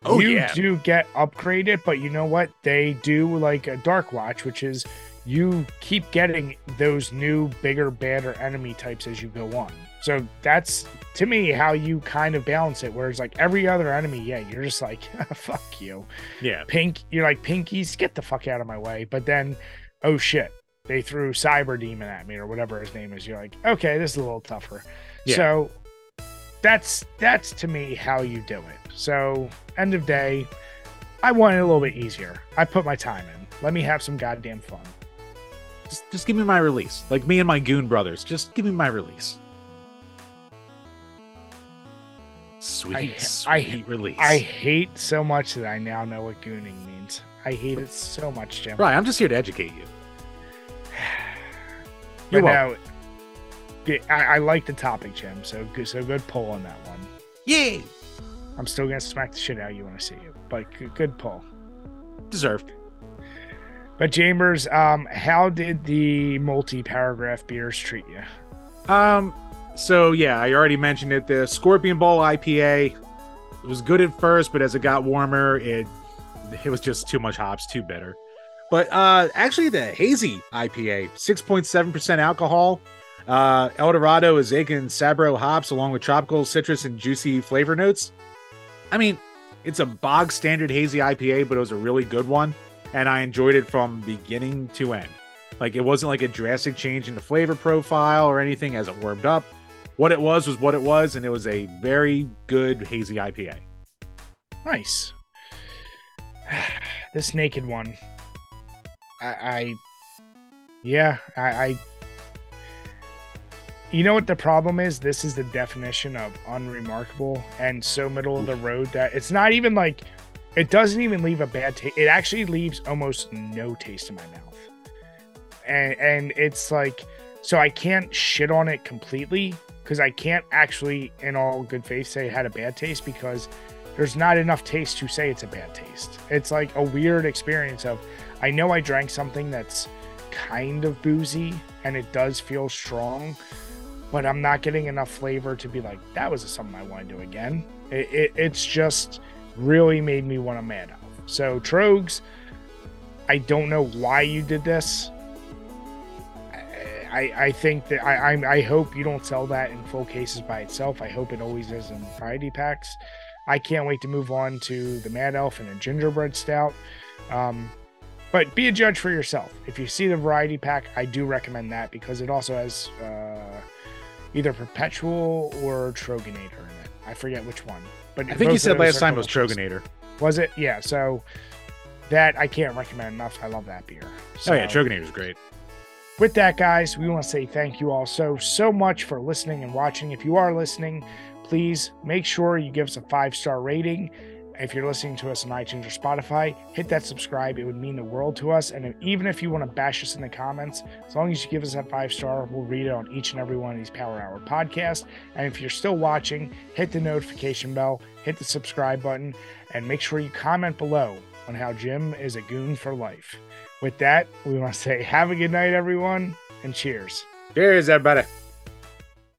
Oh, you yeah. do get upgraded, but you know what? They do like a Dark Watch, which is you keep getting those new, bigger, badder enemy types as you go on. So that's to me how you kind of balance it. Whereas like every other enemy, yeah, you're just like, ah, fuck you. Yeah. Pink, you're like pinkies, get the fuck out of my way. But then, oh shit, they threw Cyber Demon at me or whatever his name is. You're like, okay, this is a little tougher. Yeah. So that's that's to me how you do it. So end of day, I want it a little bit easier. I put my time in. Let me have some goddamn fun. Just, just give me my release. Like me and my goon brothers. Just give me my release. Sweet, I- sweet I- release. I hate so much that I now know what gooning means. I hate it so much, Jim. right, I'm just here to educate you. But You're welcome. no, yeah, I, I like the topic, Jim. So good, so good pull on that one. Yay! I'm still gonna smack the shit out of you when I see you, but good, good pull. Deserved. But Chambers, um, how did the multi-paragraph beers treat you? Um, so yeah, I already mentioned it. The Scorpion Bowl IPA it was good at first, but as it got warmer, it it was just too much hops, too bitter. But uh actually the hazy IPA, 6.7% alcohol. Uh El Dorado is and Sabro hops along with tropical citrus and juicy flavor notes. I mean, it's a bog standard hazy IPA, but it was a really good one, and I enjoyed it from beginning to end. Like it wasn't like a drastic change in the flavor profile or anything as it warmed up. What it was was what it was, and it was a very good hazy IPA. Nice. this naked one. I, I yeah, I, I you know what the problem is? This is the definition of unremarkable and so middle of the road that it's not even like it doesn't even leave a bad taste. It actually leaves almost no taste in my mouth. And and it's like so I can't shit on it completely because I can't actually in all good faith say it had a bad taste because there's not enough taste to say it's a bad taste. It's like a weird experience of I know I drank something that's kind of boozy and it does feel strong, but I'm not getting enough flavor to be like that was something I want to do again. It, it, it's just really made me want a Mad Elf. So Tröegs, I don't know why you did this. I, I think that I, I I hope you don't sell that in full cases by itself. I hope it always is in variety packs. I can't wait to move on to the Mad Elf and a gingerbread stout. Um, but be a judge for yourself. If you see the variety pack, I do recommend that because it also has uh, either Perpetual or Troegenator in it. I forget which one. But I think you said last time was. Troegenator. Was it? Yeah. So that I can't recommend enough. I love that beer. So, Oh yeah, Troegenator's great. with that, guys, we want to say thank you all so, so much for listening and watching. If you are listening, please make sure you give us a five star rating. If you're listening to us on iTunes or Spotify, hit that subscribe. It would mean the world to us. And even if you want to bash us in the comments, as long as you give us that five star, we'll read it on each and every one of these Power Hour podcasts. And if you're still watching, hit the notification bell, hit the subscribe button, and make sure you comment below on how Jim is a goon for life. With that, we want to say have a good night, everyone, and cheers. Cheers, everybody.